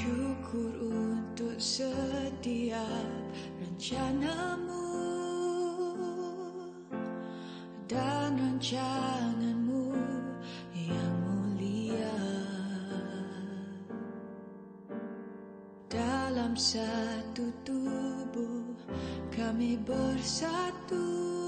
Syukur untuk setiap rencanamu. Dan rancanganmu yang mulia. Dalam satu tubuh kami bersatu.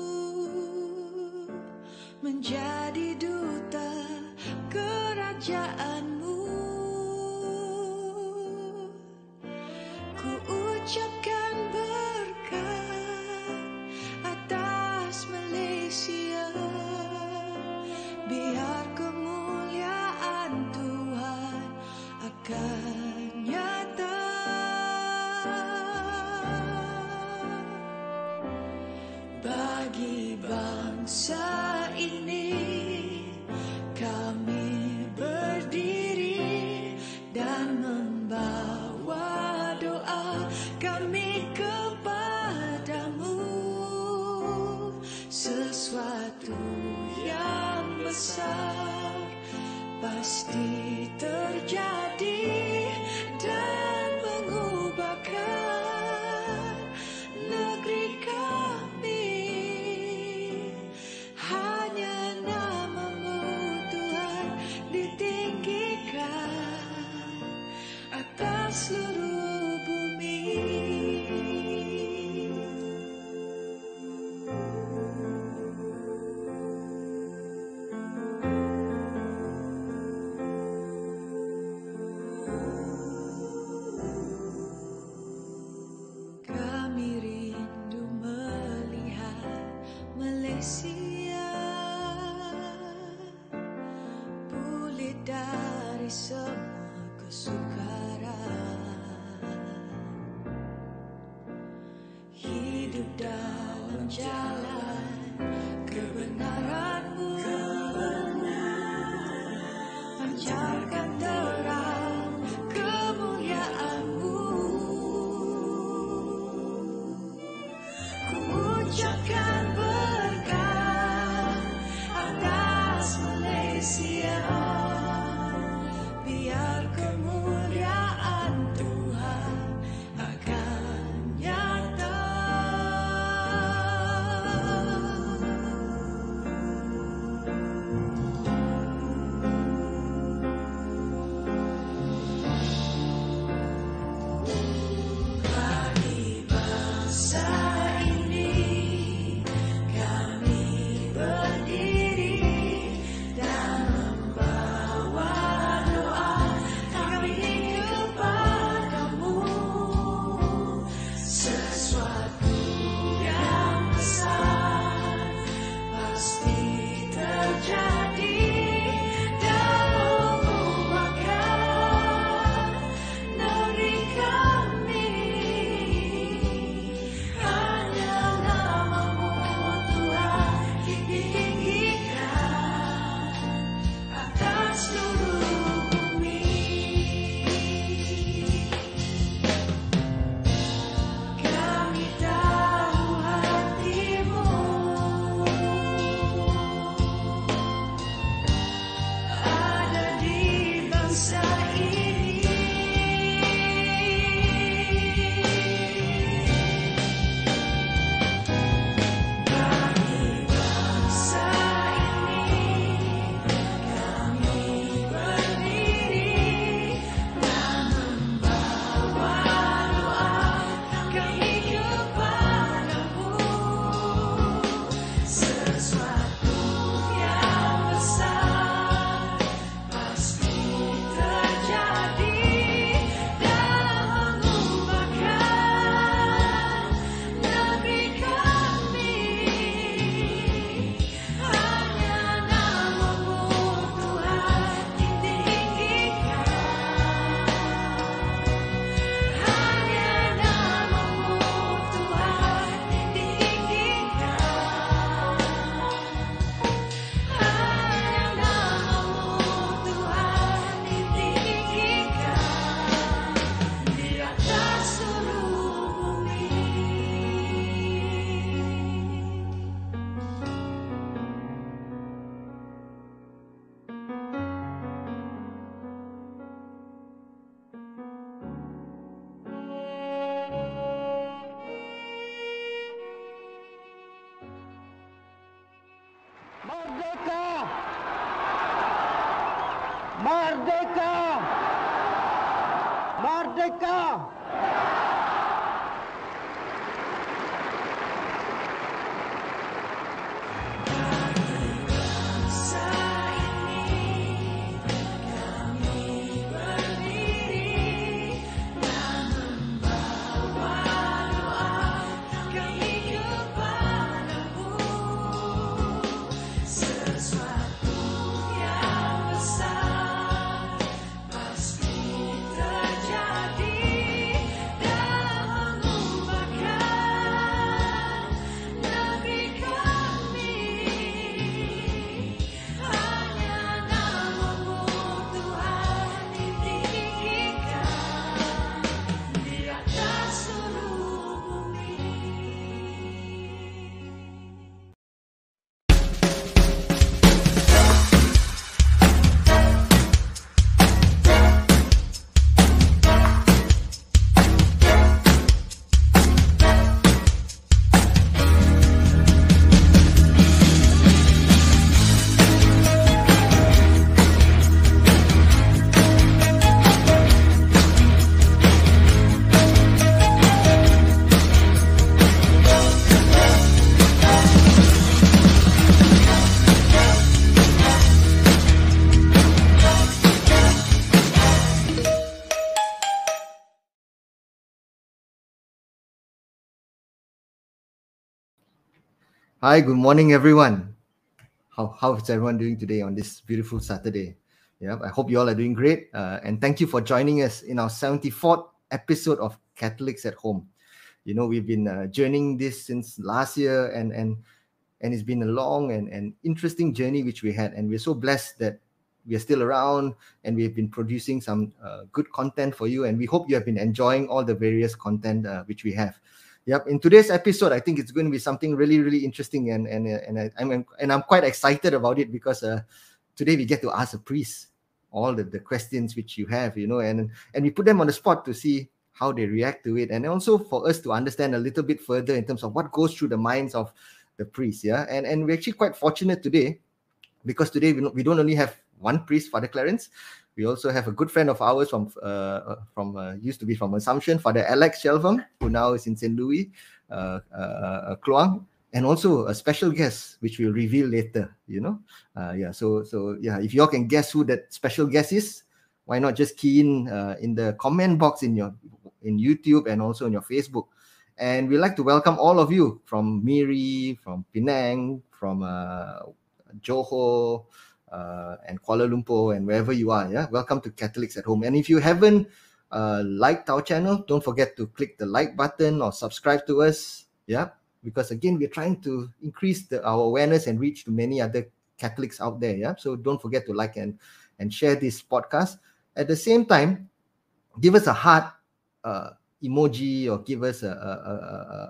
Merdeka! Bangsa Hi, good morning, everyone. How how is everyone doing today on this beautiful Saturday? Yeah, I hope you all are doing great. Uh, and thank you for joining us in our 74th episode of Catholics at Home. You know, we've been uh, journeying this since last year, and and and it's been a long and, and interesting journey which we had, and we're so blessed that we are still around and we've been producing some uh, good content for you, and we hope you have been enjoying all the various content uh, which we have. Yep. In today's episode, I think it's going to be something really, really interesting, and and and I, I'm and I'm quite excited about it because uh, today we get to ask a priest all the, the questions which you have, you know, and and we put them on the spot to see how they react to it, and also for us to understand a little bit further in terms of what goes through the minds of the priest. Yeah, and and we're actually quite fortunate today because today we, we don't only have one priest, Father Clarence. We also have a good friend of ours from uh, from uh, used to be from Assumption, Father Alex Shelvam, who now is in St. Louis, uh, uh, Kluang, and also a special guest which we'll reveal later. You know, uh, yeah. So so yeah, if y'all can guess who that special guest is, why not just key in uh, in the comment box in your in YouTube and also on your Facebook. And we'd like to welcome all of you from Miri, from Penang, from uh, Johor, uh, and Kuala Lumpur, and wherever you are. Yeah, welcome to Catholics at Home. And if you haven't uh, liked our channel, don't forget to click the like button or subscribe to us. Yeah, because again, we're trying to increase the, our awareness and reach to many other Catholics out there. Yeah, so don't forget to like and and share this podcast. At the same time, give us a heart uh, emoji or give us a, a,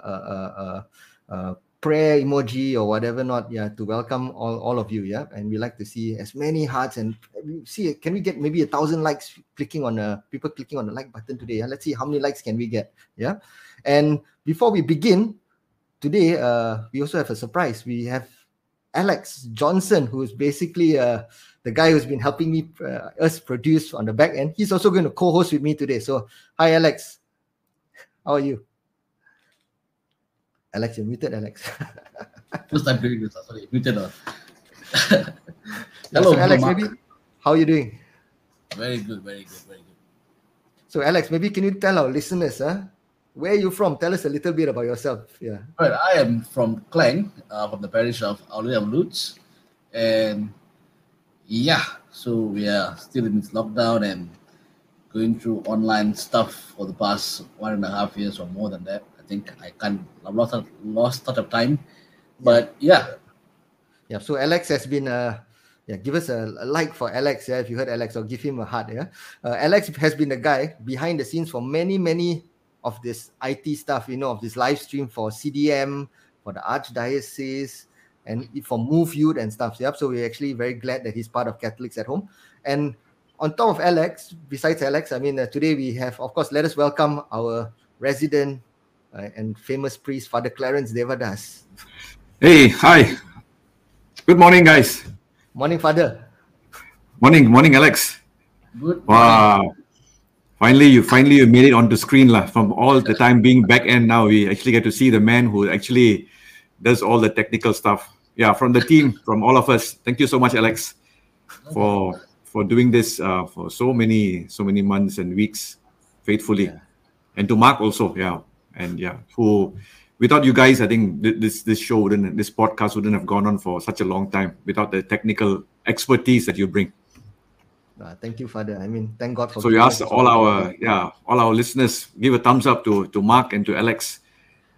a, a, prayer emoji or whatever not yeah to welcome all, all of you yeah. And we like to see as many hearts and see can we get maybe a thousand likes clicking on the people clicking on the like button today yeah. Let's see how many likes can we get yeah. And before we begin today uh we also have a surprise. We have alex johnson who is basically uh the guy who's been helping me uh, us produce on the back end. He's also going to co-host with me today. So hi alex. How are you alex you're muted alex First time doing this. ah, Sorry, muted. ah. Yeah, Hello, so alex Mark. maybe how are you doing Very good, very good, very good. so alex maybe can you tell our listeners huh, where are you from tell us a little bit about yourself yeah Right, I am from Klang, uh, from the parish of Lady of Lourdes, and yeah, so we are still in this lockdown and going through online stuff for the past one and a half years or more than that. I think I can't. I've lost lost lot of time, but yeah, Yeah, so Alex has been uh yeah, give us a, a like for Alex, yeah, if you heard Alex, or give him a heart, yeah. Uh, Alex has been the guy behind the scenes for many, many of this IT stuff, you know, of this live stream for CDM, for the Archdiocese, and for Move Youth and stuff. Yep. So we're actually very glad that he's part of Catholics at Home. And on top of Alex, besides Alex, I mean, uh, today we have, of course, let us welcome our resident uh, and famous priest, Father Clarence Devadas. Hey, hi. Good morning, guys. Morning, Father. Morning, morning, Alex. Good. Wow. Finally, you finally you made it onto screen lah. From all the time being back end, now we actually get to see the man who actually does all the technical stuff. Yeah, from the team, from all of us. Thank you so much, Alex, for for doing this uh, for so many so many months and weeks faithfully, Yeah. and to Mark also. Yeah, and yeah, who without you guys, I think this this show wouldn't this podcast wouldn't have gone on for such a long time without the technical expertise that you bring. Uh, thank you, Father. I mean, thank God for. So you giving ask all our yeah all our listeners give a thumbs up to to Mark and to Alex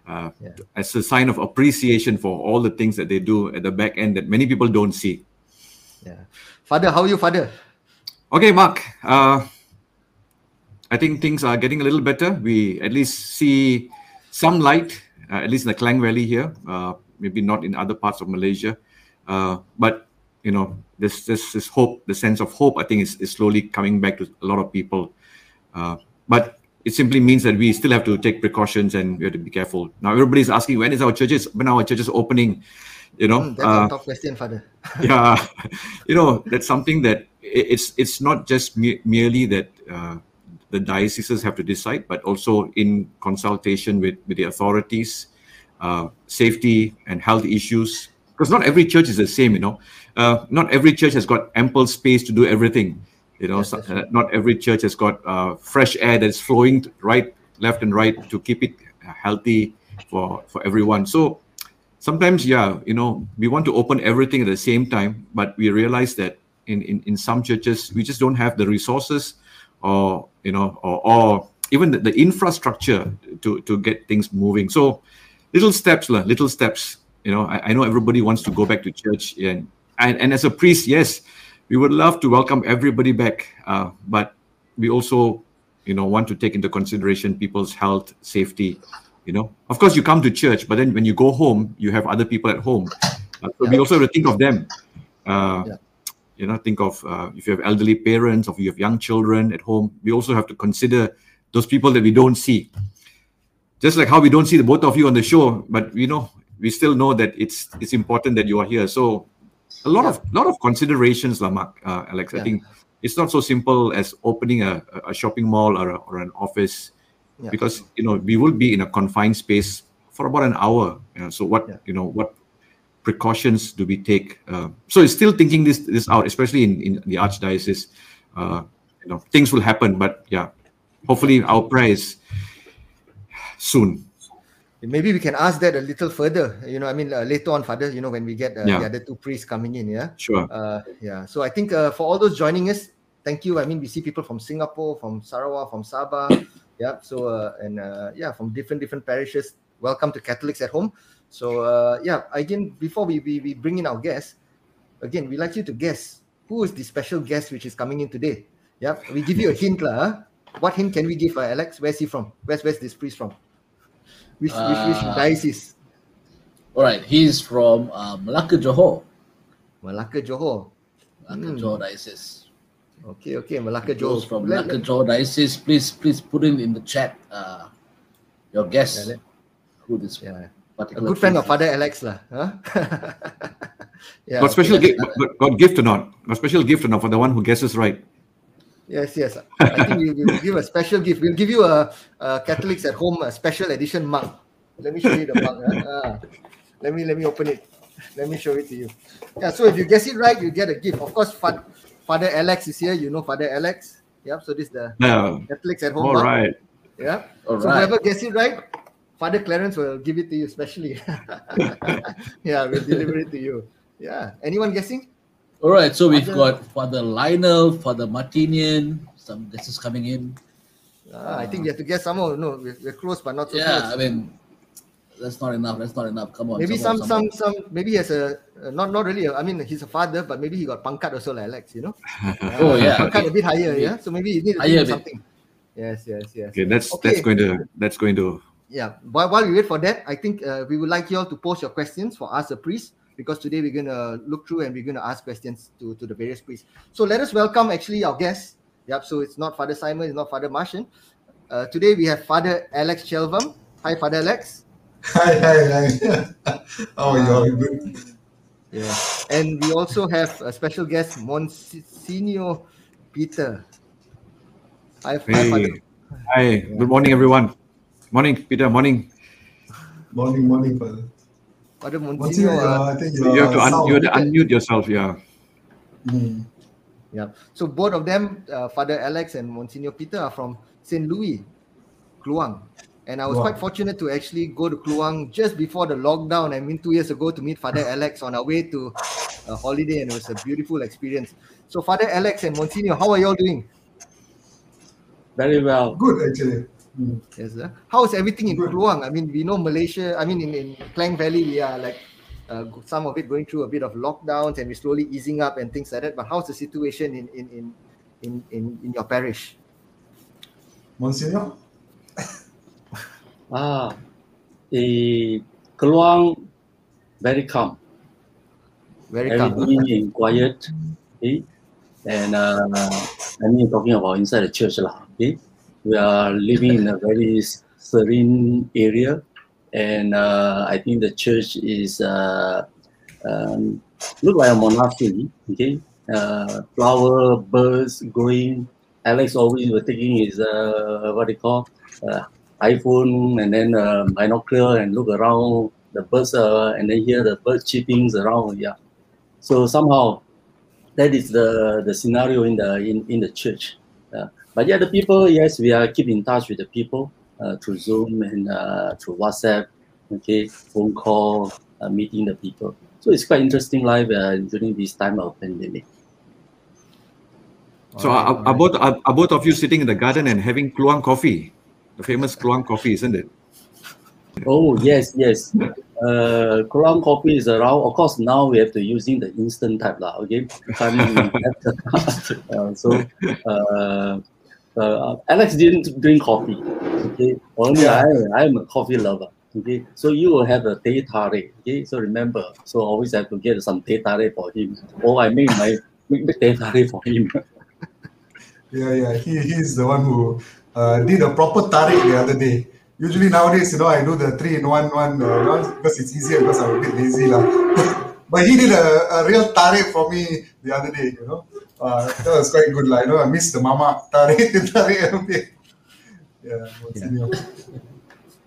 uh, Yeah. as a sign of appreciation for all the things that they do at the back end that many people don't see. Yeah. Father, how are you, Father? Okay, Mark. Uh, I think things are getting a little better. We at least see some light, uh, at least in the Klang Valley here. Uh, maybe not in other parts of Malaysia, uh, but you know, this this this hope, the sense of hope, I think is, is slowly coming back to a lot of people. Uh, but it simply means that we still have to take precautions and we have to be careful. Now everybody's asking when is our churches when our churches opening? You know, Hmm, that's uh, a tough question, Father. yeah you know that's something that it's it's not just me- merely that uh, the dioceses have to decide but also in consultation with with the authorities uh, safety and health issues. Because not every church is the same you know. Uh, not every church has got ample space to do everything you know. So- uh, not every church has got uh, fresh air that's flowing right left and right to keep it healthy for for everyone. So sometimes yeah you know we want to open everything at the same time but we realize that in in, in some churches we just don't have the resources or you know or, or even the, the infrastructure to to get things moving. So little steps little steps. You know I, I know everybody wants to go back to church and and, and as a priest yes we would love to welcome everybody back uh, but we also you know want to take into consideration people's health safety you know. Of course you come to church but then when you go home you have other people at home. Uh, so we also have to think of them. Uh, Yeah. You know think of uh, if you have elderly parents or if you have young children at home we also have to consider those people that we don't see. Just like how we don't see the both of you on the show but you know we still know that it's it's important that you are here. So a lot of lot of considerations lah, Mark, uh, alex. I think it's not so simple as opening a, a shopping mall or, a, or an office Yeah. because you know we will be in a confined space for about an hour you know, so what Yeah. you know what precautions do we take uh, so it's still thinking this this out especially in, in the archdiocese uh, you know things will happen but yeah hopefully our prayer is soon Maybe we can ask that a little further. You know, I mean, uh, later on, Father. You know, when we get uh, Yeah. the other two priests coming in, yeah. sure Uh, yeah. So I think uh, for all those joining us, thank you. I mean, we see people from Singapore, from Sarawak, from Sabah, yeah. So uh, and uh, yeah, from different different parishes. Welcome to Catholics at Home. So uh, yeah, again, before we, we we bring in our guests, again, we like you to guess who is the special guest which is coming in today. Yeah, we give you a hint, lah. huh? What hint can we give, uh, Alex? Where's he from? Where's where's this priest from? Which which, which Uh, diocese? All right, he's from uh, Malacca Johor. Malacca Johor. Malacca Hmm. Johor Diocese. Okay, okay, Malacca Johor. From Malacca Johor Diocese, please, please put in in the chat uh, your guess Yeah, let- who this yeah. A good friend of Father. Alex lah. Huh? yeah. got special gift got, got gift or not got special gift or not for the one who guesses right Yes, yes. I think we will give a special gift. We'll give you a, a Catholics at home a special edition mug. Let me show you the mug. huh? Ah. Let me let me open it. Let me show it to you. Yeah. So if you guess it right, you get a gift. Of course, Fa- Father Alex is here. You know Father Alex. Yep. So this is the yeah Catholics at home all mug. right Yeah. All so right. whoever gets it right, Father Clarence will give it to you specially. yeah, we'll deliver it to you. Yeah. Anyone guessing? All right, so we've got Father Lionel, Father Martinian, some guesses coming in. Ah, I think we have to guess some more. No, we're, we're close, but not so yeah, close. I mean, that's not enough. That's not enough. Come on. maybe come some, some, some. Maybe he has a uh, not, not really. A, I mean, he's a father, but maybe he got pangkat also, like Alex. You know. Oh, yeah, pangkat okay. a bit higher. Maybe. Yeah. So maybe he need Higher think a of bit. something. Yes, yes, yes. okay that's Okay. that's going to that's going to Yeah. While, while we wait for that, I think uh, we would like you all to post your questions for us, the priest, because today we're going to look through and we're going to ask questions to, to the various priests. So let us welcome actually our guests. Yep. So it's not Father Simon, it's not Father Martian. Uh, today we have Father Alex Chelvam. Hi, Father Alex. Hi, hi, hi. How are you all? Good. Yeah, and we also have a special guest, Monsignor Peter. Hi, hi, Father. hi. Good morning, everyone. Morning, Peter. Morning. Morning, morning, Father. Father Monsignor, Monsignor. uh, uh, I think You have to, un- you have to unmute yourself. Yeah. Mm. Yeah. So both of them, uh, Father Alex and Monsignor Peter, are from St. Louis, Kluang. And I was Wow. quite fortunate to actually go to Kluang just before the lockdown. I mean, two years ago to meet Father Alex on our way to a holiday, and it was a beautiful experience. So, Father Alex and Monsignor, how are you all doing? Very well. Good, actually. Mm. Yes, sir. How is everything in Good. Kluang? I mean, we know Malaysia. I mean, in, in Klang Valley, we are like uh, some of it going through a bit of lockdowns, and we're slowly easing up and things like that. But how's the situation in in in in in, in your parish? Monsignor? Ah, the Keluang very calm. Very calm. Everything in quiet. Okay. And uh, I mean talking about inside the church lah. Okay. We are living in a very serene area, and uh, I think the church is uh, um, look like a monastery. Okay. Uh, flower, birds growing. Alex always was taking his uh, what they call uh, iPhone and then uh, binocular and look around the birds and then hear the birds chirpings around. Yeah. So somehow that is the the scenario in the in, in the church. Uh, but yeah, the people, yes, we are keep in touch with the people uh, through Zoom and uh, through WhatsApp, okay, phone call, uh, meeting the people. So it's quite interesting life uh, during this time of pandemic. So Alright, are, are alright. both are, are both of you sitting in the garden and having Kluang coffee, the famous Kluang coffee, isn't it? Oh yes, yes. Uh, Kluang coffee is around. Of course, now we have to using the instant type lah. Okay, uh, so uh, uh, Alex didn't drink coffee. Okay, only I I am a coffee lover. Okay, so you will have a teh tarik. Okay, so remember, so always have to get some teh tarik for him. Oh, I make my make the teh tarik for him. Yeah, yeah. He he's the one who uh, did a proper tarik the other day. Usually nowadays, you know, I do the three in one one uh, because it's easier because I'm a bit lazy lah. but he did a, a real tarik for me the other day. You know, uh, that was quite good lah. You know, I missed the mama tarik a bit. Yeah,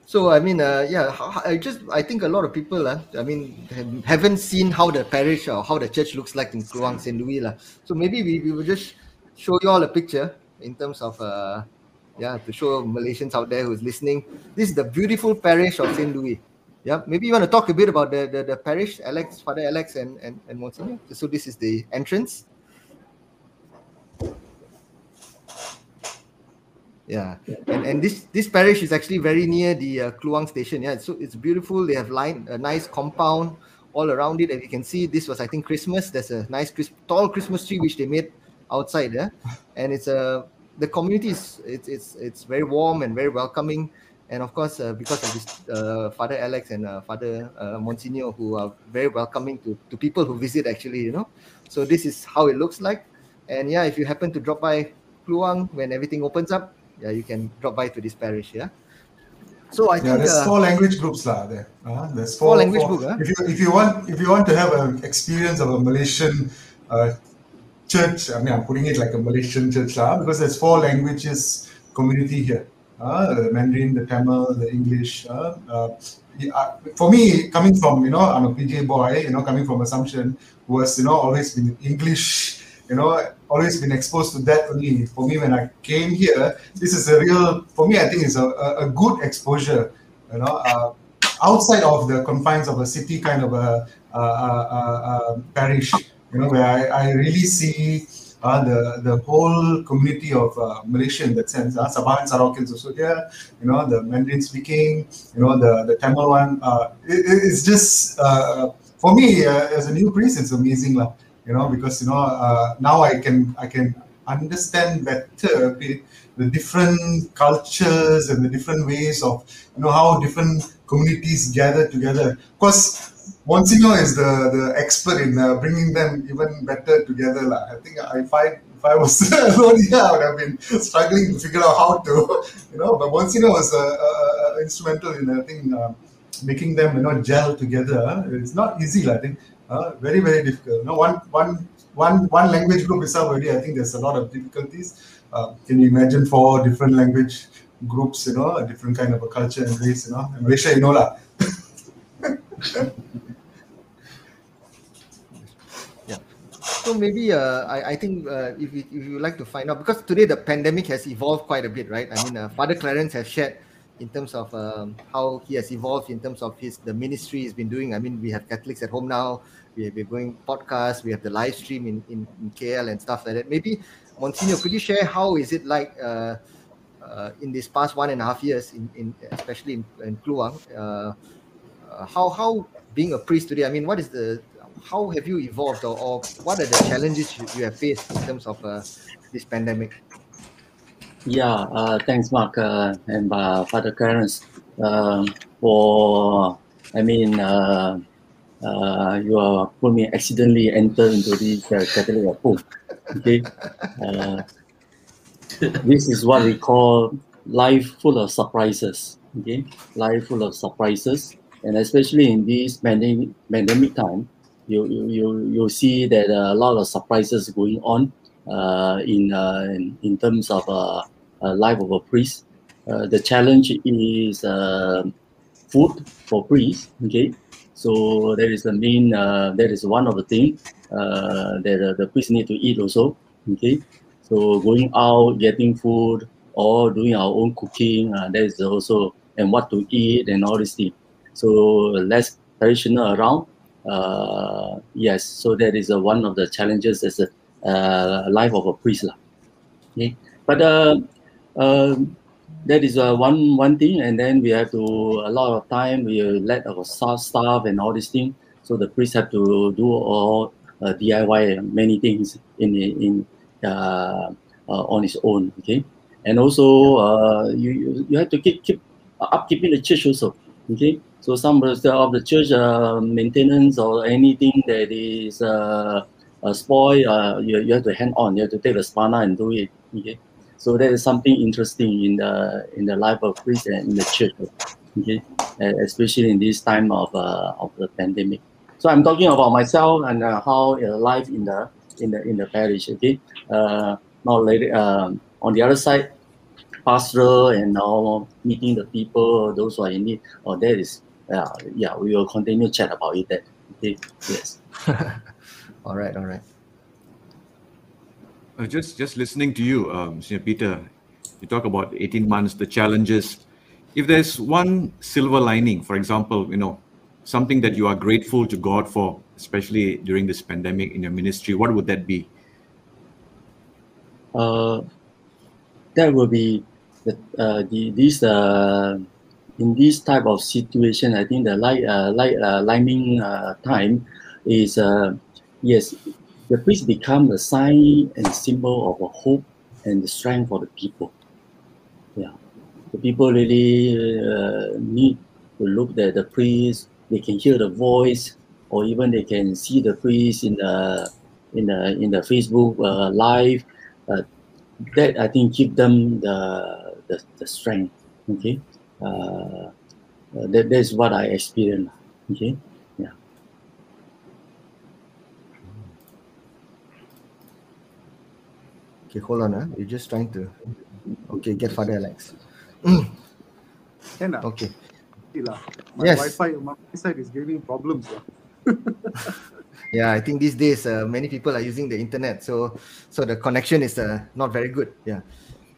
So I mean, uh, yeah, I just I think a lot of people, uh, I mean, have- haven't seen how the parish or how the church looks like in Kluang St. Louis, lah. So maybe we, we will just show you all a picture in terms of, uh, yeah, to show Malaysians out there who's listening. This is the beautiful parish of St. Louis. Yeah, maybe you want to talk a bit about the the, the parish, Alex, Father Alex, and and and Monsignor. So this is the entrance. Yeah, and, and this this parish is actually very near the uh, Kluang station. Yeah, so it's beautiful. They have line a nice compound all around it, and you can see this was I think Christmas. There's a nice Chris, tall Christmas tree which they made outside there, and it's a the community is it's it's it's very warm and very welcoming, and of course uh, because of this uh, Father Alex and uh, Father uh, Monsignor who are very welcoming to to people who visit actually you know, so this is how it looks like, and yeah if you happen to drop by Kluang when everything opens up yeah, you can drop by to this parish. Yeah. So I Yeah, think there's uh, four language groups lah there. Uh, there's Four four, language groups huh? If you if you want if you want to have an experience of a Malaysian uh, church, I mean I'm putting it like a Malaysian church lah because there's four languages community here. Uh, the Mandarin, the Tamil, the English. Uh, uh, for me, coming from you know I'm a PJ boy, you know coming from Assumption, was you know always been English, you know always been exposed to that only. For me, when I came here, this is a real for me. I think it's a, a, good exposure. You know, outside of the confines of a city kind of a, a, a, a, a parish, you know, where I, I really see uh, the the whole community of uh, Malaysia in that sense. Uh, Sabah and Sarawak is also here. You know, the Mandarin speaking. You know, the the Tamil one. Uh, it, it's just uh, for me uh, as a new priest, it's amazing, lah. You know, because you know uh, now I can I can understand better the different cultures and the different ways of you know how different communities gather together. Of course, Monsignor is the the expert in uh, bringing them even better together. lah. I think if I if I was alone here, I would have been struggling to figure out how to, you know. But Monsignor was uh, uh, uh, instrumental in I think uh, making them you know gel together. It's not easy, lah, I think. Uh, very very difficult. No one one one one language group is already. I think there's a lot of difficulties. Uh, can you imagine four different language groups? You know, a different kind of a culture and race. You know, and Malaysia, you know lah. So maybe uh, I, I think uh, if, you, if you like to find out, because today the pandemic has evolved quite a bit, right? I mean, uh, Father Clarence has shared in terms of um, how he has evolved in terms of his the ministry he's been doing. I mean, we have Catholics at home now. We have, we're going podcasts. We have the live stream in, in, in KL and stuff like that. Maybe, Monsignor, could you share how is it like uh, uh, in this past one and a half years, in, in especially in, in Kluang, uh, uh, how how being a priest today? I mean, what is the how have you evolved, or, or what are the challenges you, you have faced in terms of uh, this pandemic? Yeah, uh, thanks, Mark uh, and uh, Father Clarence, um, for I mean, uh, uh, you are put me accidentally enter into this uh, Catholic at home. Okay, this is what we call life full of surprises. Okay, life full of surprises, and especially in this pandemic pandemic time, you you you see that a lot of surprises going on uh, in, uh, in in terms of uh, life of a priest. The challenge is food for priests. Okay, so that is the main. That is one of the things that the priest need to eat also. Okay, so going out getting food or doing our own cooking. Uh, that is also and what to eat and all these things. So less traditional around. Uh, yes, so that is one of the challenges as a uh, life of a priest. Okay, but uh, um, that is uh, one one thing, and then we have to a lot of time we let our staff and all these things. So the priest have to do all uh, DIY many things in in uh, on his own. Okay, and also uh, you you- you have to keep keep upkeeping the church also. Okay, so some of the, church uh, maintenance or anything that is uh, uh, spoil, uh, you, you have to hand on. You have to take the spana and do it. Okay, so that is something interesting in the in the life of priest and in the church. Okay, especially in this time of uh, of the pandemic. So I'm talking about myself and how life in the in the in the parish. Okay, now later um, on the other side, pastoral and now meeting the people, those who are in need. Oh, that is uh, yeah. We will continue chat about it. That okay, yes. All right, all right. Uh, just just listening to you, um, Senior Peter, you talk about 18 months, the challenges. If there's one silver lining, for example, you know, something that you are grateful to God for, especially during this pandemic in your ministry, what would that be? uh, that will be the, uh, the this uh, in this type of situation. I think the light uh, light uh, liming uh, time is uh, yes, the priest become a sign and symbol of hope and strength for the people. Yeah, the people really uh, need to look at the priest. They can hear the voice, or even they can see the priest in the in the in the Facebook uh, live that I think give them the the, the strength. Okay, uh, that that's what I experienced. Okay, yeah. Okay, hold on. Huh? You're just trying to. Okay, get Father Alex. Can ah? Okay. Lah. My Yes. Wi-Fi on my side is giving problems. Yeah, I think these days uh, many people are using the internet, so so the connection is uh, not very good. Yeah.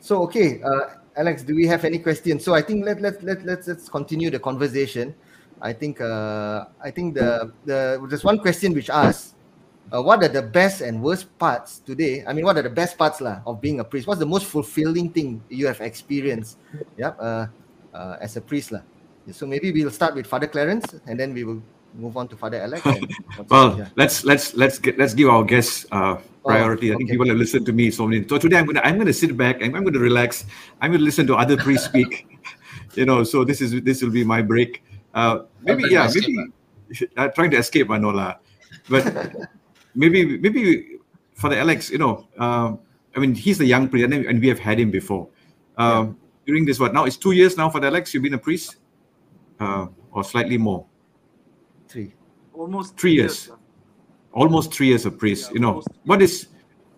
So okay, uh, Alex, do we have any questions? So I think let let let let's let's continue the conversation. I think uh, I think the the there's one question which asks, uh, what are the best and worst parts today? I mean, what are the best parts lah of being a priest? What's the most fulfilling thing you have experienced? Yeah, uh, uh, as a priest lah. So maybe we'll start with Father Clarence, and then we will move on to Father Alex. Well, yeah. let's let's let's get, let's give our guests uh, priority. I think okay. people have listened to me so many. So today I'm gonna I'm gonna sit back and I'm gonna relax. I'm gonna listen to other priests speak. you know, so this is this will be my break. Uh, maybe yeah, escape, maybe uh, trying to escape, Manola, but maybe maybe for the Alex, you know, um, I mean he's the young priest and, and we have had him before. Um, During this what now it's two years now for the Alex. You've been a priest, uh, or slightly more. Three. Almost Three years. lah. Almost three years of priest. You know, what is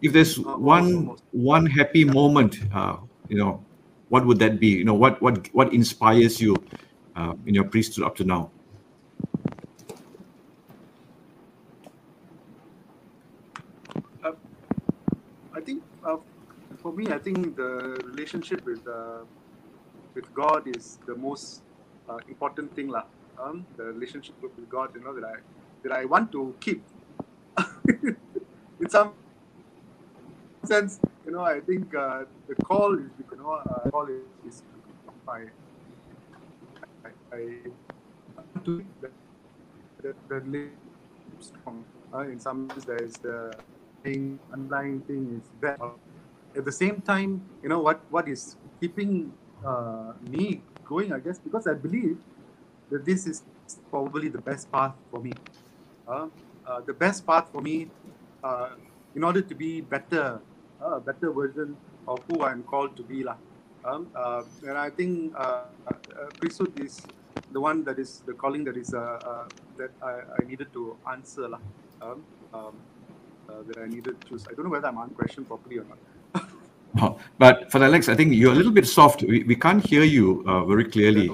if there's Uh, one one happy moment? Uh, you know, what would that be? You know, what what what inspires you uh, in your priesthood up to now? I think uh, for me, I think the relationship with uh, with God is the most uh, important thing, lah. Um, the relationship with God, you know, that I that I want to keep. In some sense, you know, I think uh, the call is, you know, uh, call is, I, I, I to the, the, strong. Uh, in some sense, there is the thing, underlying thing is that. At the same time, you know what what is keeping uh, me going, I guess, because I believe that this is probably the best path for me. Uh, uh, the best path for me, uh, in order to be better, uh, a better version of who I'm called to be, lah. Um, uh, and I think uh, uh, priesthood is the one that is the calling that is uh, uh, that I, I needed to answer, lah. Um, um, uh, that I needed to choose. I don't know whether I'm answering question properly or not. Oh, but for Alex, I think you're a little bit soft. We, we can't hear you uh, very clearly.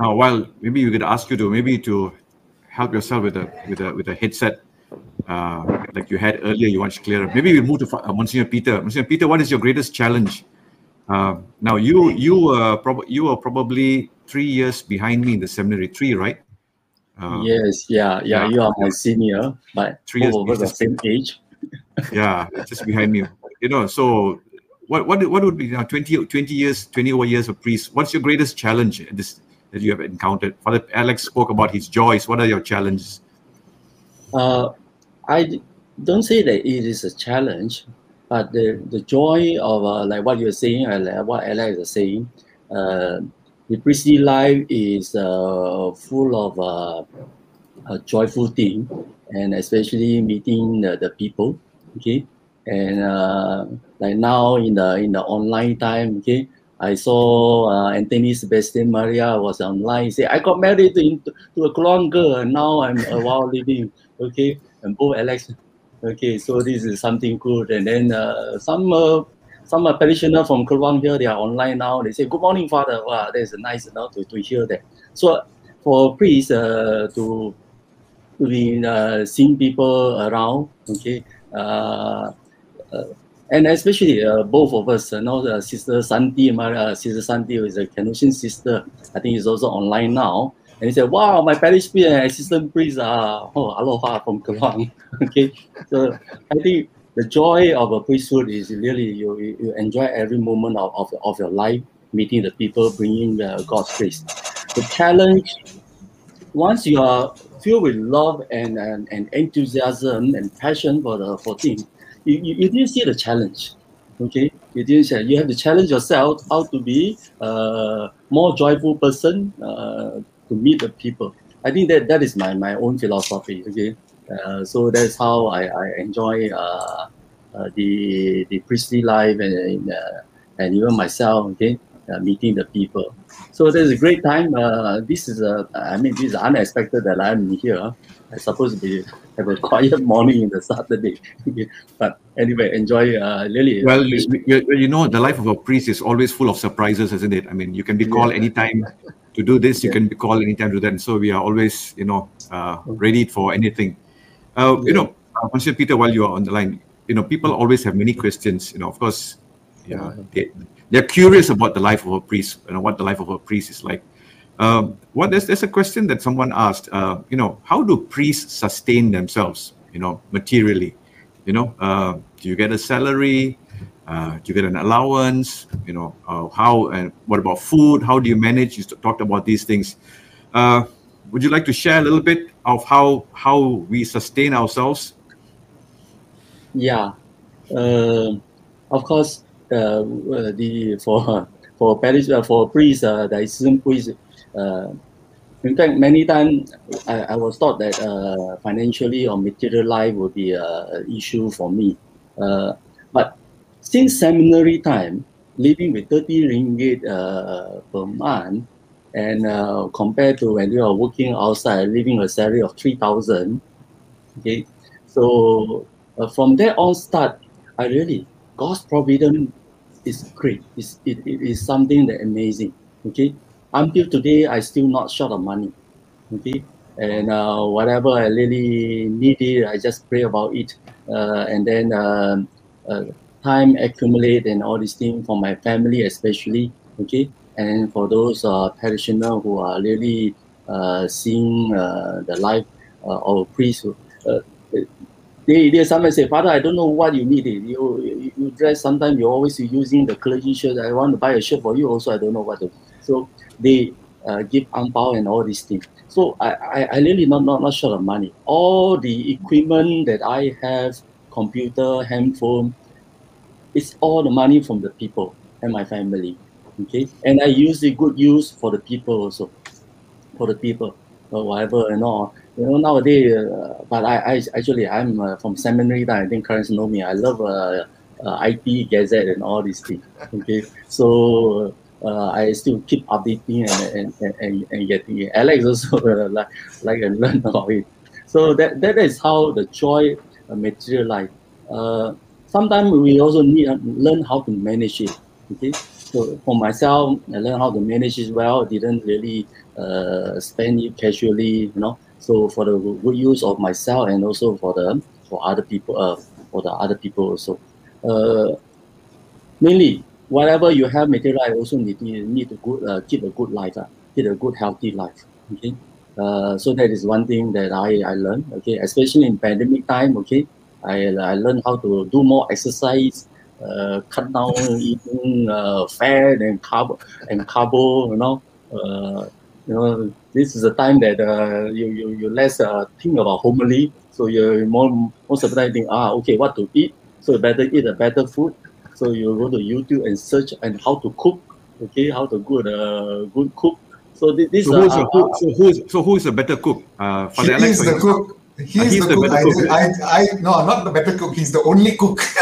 Now, while maybe we could ask you to maybe to help yourself with a with a with a headset uh, like you had earlier, you much clearer. Maybe we move to uh, Monsignor Peter. Monsignor Peter, what is your greatest challenge? Uh, now, you you were prob- you were probably three years behind me in the seminary. Three, right? Uh, yes, yeah, yeah, yeah. You are my senior, but Three years of the same age. yeah, just behind me. You know, so what what what would be now 20, 20 years, twenty over years of priest? What's your greatest challenge this that you have encountered? Father Alex spoke about his joys. What are your challenges? Uh, I don't say that it is a challenge, but the, the joy of uh, like what you're saying, uh, what Alex is saying, uh, the priestly life is uh, full of uh, a joyful thing, and especially meeting the, people. Okay, and uh, like now in the in the online time, okay, I saw uh, Anthony Sebastian Maria was online. Said, I got married to, to a Kluang girl, and now I'm a while living. Okay, and both Alex. Okay, so this is something good. And then uh, some uh, some uh, parishioner from Kluang here, they are online now. They say, Good morning, Father. Wow, that's nice enough to, to hear that. So for priests uh, to to be uh, seeing people around, okay, uh, uh, and especially uh, both of us, uh, now uh, Sister Santi, Maria, Sister Santi is a Canossian sister. I think is also online now. And he said, "Wow, my parish priest and assistant priest are oh aloha from Kelang." okay, so I think the joy of a priesthood is really you, you enjoy every moment of, of, of your life, meeting the people, bringing uh, God's grace. The challenge, once you are filled with love and, and, and enthusiasm and passion for the for things, you, you, you didn't see the challenge. Okay, you didn't say you have to challenge yourself how to be a more joyful person uh, to meet the people. I think that that is my, my own philosophy. Okay, uh, so that's how I, I enjoy uh, uh, the the priestly life and uh, and even myself. Okay, uh, meeting the people. So there's a great time. Uh, this is a I mean this is unexpected that I'm here. I supposed to be have a quiet morning in the Saturday, but anyway, enjoy. Uh, really. Well, you, you- you know, the life of a priest is always full of surprises, isn't it? I mean, you can be called Yeah. anytime to do this, you Yeah. can be called anytime to that. And so we are always, you know, uh, ready for anything. Uh, You know, uh, Monsignor Peter, while you are on the line, you know, people always have many questions. You know, of course, yeah, they, they're curious about the life of a priest. You know, what the life of a priest is like. Um, what there's, there's a question that someone asked. Uh, you know, how do priests sustain themselves? You know, materially. You know, uh, do you get a salary? Uh, do you get an allowance? You know, uh, how and what about food? How do you manage? You talked about these things. Uh, would you like to share a little bit of how how we sustain ourselves? Yeah, uh, of course. Uh, uh, the for for parish uh, for priests, uh, the. Uh, in fact, many times I, I was thought that uh, financially or material life would be a, a issue for me. Since seminary time, living with 30 ringgit uh, per month, and uh, compared to when you are working outside, living a salary of 3,000, okay, So uh, from there on start, I really God's providence is great. It's, it, it is something that amazing. Okay, until today I still not short of money. Okay, and uh, whatever I really needed, I just pray about it, uh, and then um, uh, time accumulate and all these things for my family especially. Okay, and for those uh, parishioners who are really uh, seeing uh, the life uh, of a priest. Uh, they, they sometimes say, Father, I don't know what you need. You, you, you dress, sometimes you're always using the clergy shirt. I want to buy a shirt for you also. I don't know what to So they uh, give ang and all these things. So I, I, I really not, not, not short of money. All the equipment that I have, computer, handphone, it's all the money from the people and my family. Okay. And I use the good use for the people also. For the people. Or whatever and all. You know, nowadays, uh, but I, I actually I'm uh, from seminary. That I think Clarence know me. I love uh, uh, IT, Gazette, and all these things. Okay, so uh, I still keep updating and and, and, and getting it. Alex also uh, like like and learn about it. So that that is how the joy uh. Uh, sometimes we also need to learn how to manage it. Okay, so for myself, I learned how to manage it well. Didn't really uh, spend it casually, you know. So for the good use of myself and also for the for other people, uh, for the other people also. Uh, mainly, whatever you have material, I also need need to good, uh, keep a good life, uh, keep a good healthy life. Okay. Uh, so that is one thing that I, I learned, okay, especially in pandemic time, okay, I, I learned how to do more exercise, uh, cut down eating uh, fat and carb and carbo, you know, uh, you know, this is a time that uh, you, you, you less uh, think about homily. So you more most of the time think, ah, okay, what to eat. So you better eat a better food. So you go to YouTube and search and how to cook. Okay, how to good uh, good cook. So thi- this So uh, who's, a, uh, who, so who's so who's a better cook? Uh, He Father Alex is the you? cook. He Ah, he's the the cook. better I, cook, I, I, no, not the better cook. He's the only cook.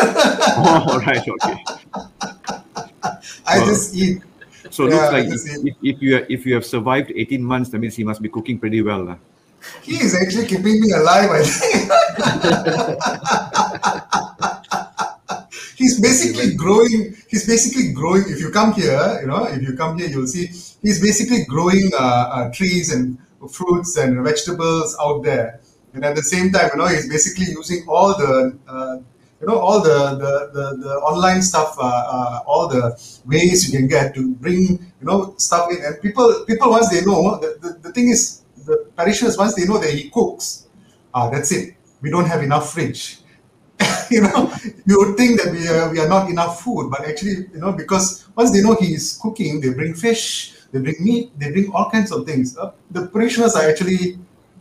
Oh, all right, okay. I just eat. So Yeah, looks like if, if, you if you have survived 18 months, that means he must be cooking pretty well. lah. He is actually keeping me alive. I think. he's basically growing. He's basically growing. If you come here, you know, if you come here, you'll see he's basically growing uh, uh, trees and fruits and vegetables out there. And at the same time, you know, he's basically using all the, uh, you know, all the the, the, the online stuff, uh, uh, all the ways you can get to bring, you know, stuff in. And people, people once they know, the, the, the thing is, the parishioners once they know that he cooks, ah, that's it. We don't have enough fridge. you know, you would think that we are, we are not enough food, but actually, you know, because once they know he is cooking, they bring fish, they bring meat, they bring all kinds of things. Uh, the parishioners are actually,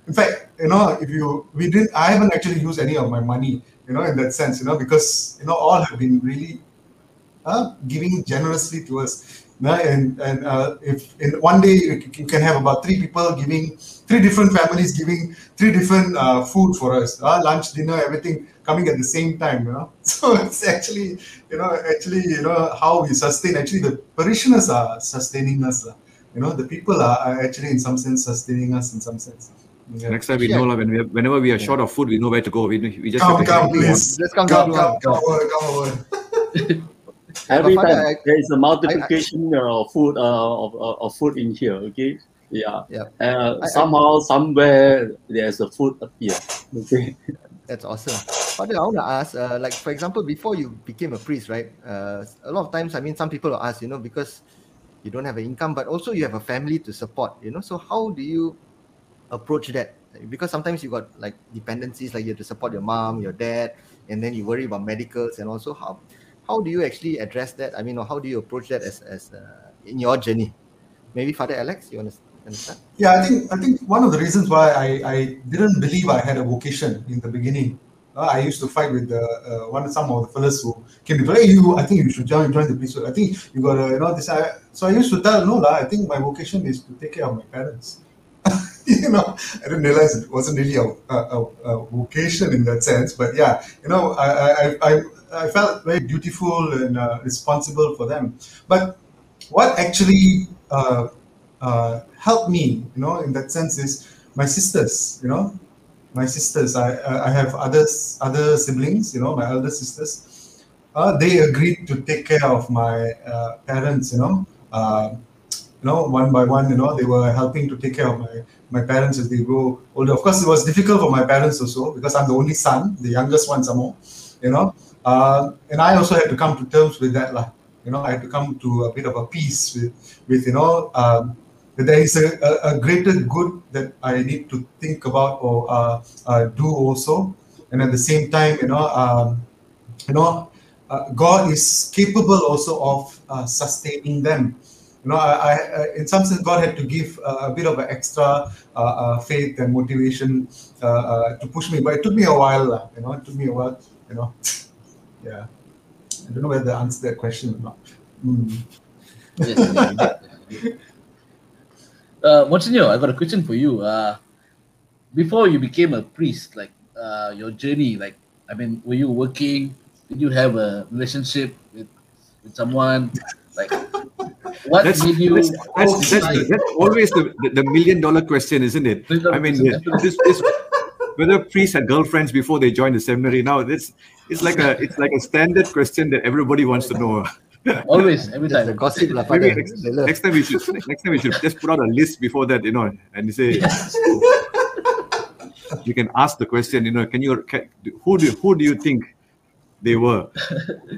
in fact, you know, if you we didn't, I haven't actually used any of my money, you know, in that sense, you know, because you know all have been really uh, giving generously to us. Yeah, and and uh, if in one day you can have about three people giving, three different families giving three different uh, food for us, uh, lunch, dinner, everything coming at the same time. You know, so it's actually you know actually you know how we sustain. Actually, the parishioners are sustaining us. You know, the people are, are actually in some sense sustaining us in some sense. Yeah. Next time we Yeah. know lah, when we whenever we are short of food, we know where to go. We, we just Come, have to come, please. Let's come to Come, everyone. come, come over, come over. every time I- there is a multiplication of food uh, of, of, of food in here. Okay, yeah. Yeah. Uh, I- I- somehow, somewhere, there's a food appear. Okay. That's awesome. Father, I want to ask, uh, like for example, before you became a priest, right? Uh, a lot of times, I mean, some people will ask, you know, because you don't have an income, but also you have a family to support, you know. So how do you approach that? Because sometimes you got like dependencies, like you have to support your mom, your dad, and then you worry about medicals, and also how how do you actually address that? I mean, how do you approach that as as uh, in your journey? Maybe Father Alex, you understand? Yeah, I think I think one of the reasons why I, I didn't believe I had a vocation in the beginning. Uh, I used to fight with the uh, one some of the fellas who came to hey you I think you should join join the priesthood. I think you got to you know this. I, so I used to tell no lah. I think my vocation is to take care of my parents. you know, I didn't realize it wasn't really a, a, a, vocation in that sense. But yeah, you know, I I, I, I felt very dutiful and uh, responsible for them. But what actually uh, uh, helped me, you know, in that sense is my sisters, you know, my sisters, I I have others other siblings, you know, my elder sisters. Uh, they agreed to take care of my uh, parents, you know. Uh, you know, one by one, you know, they were helping to take care of my my parents as they grow older. Of course, it was difficult for my parents also because I'm the only son, the youngest one some more, you know. Uh, and I also had to come to terms with that, lah. You know, I had to come to a bit of a peace with, with you know, um, there is a, a, a greater good that I need to think about or uh, uh, do also, and at the same time, you know, um, you know, uh, God is capable also of uh, sustaining them. You know, I, I, in some sense, God had to give a bit of an extra uh, uh, faith and motivation uh, to push me, but it took me a while. You know, it took me a while. You know, yeah. I don't know whether I answered that question or not. Mm. Yes, uh, Monsignor, I got a question for you. Uh, before you became a priest, like uh, your journey, like I mean, were you working? Did you have a relationship with, with someone? Like, what That's, made you? that's, that's, that's, that's always the, the, the million dollar question, isn't it? I mean, this, this, whether priests had girlfriends before they joined the seminary. Now, this it's like a it's like a standard question that everybody wants to know. always, every Just the time. gossip, lah, Maybe next, next time we should next time we should just put out a list before that, you know, and you say you can ask the question, you know, can you can, who do who do you think they were?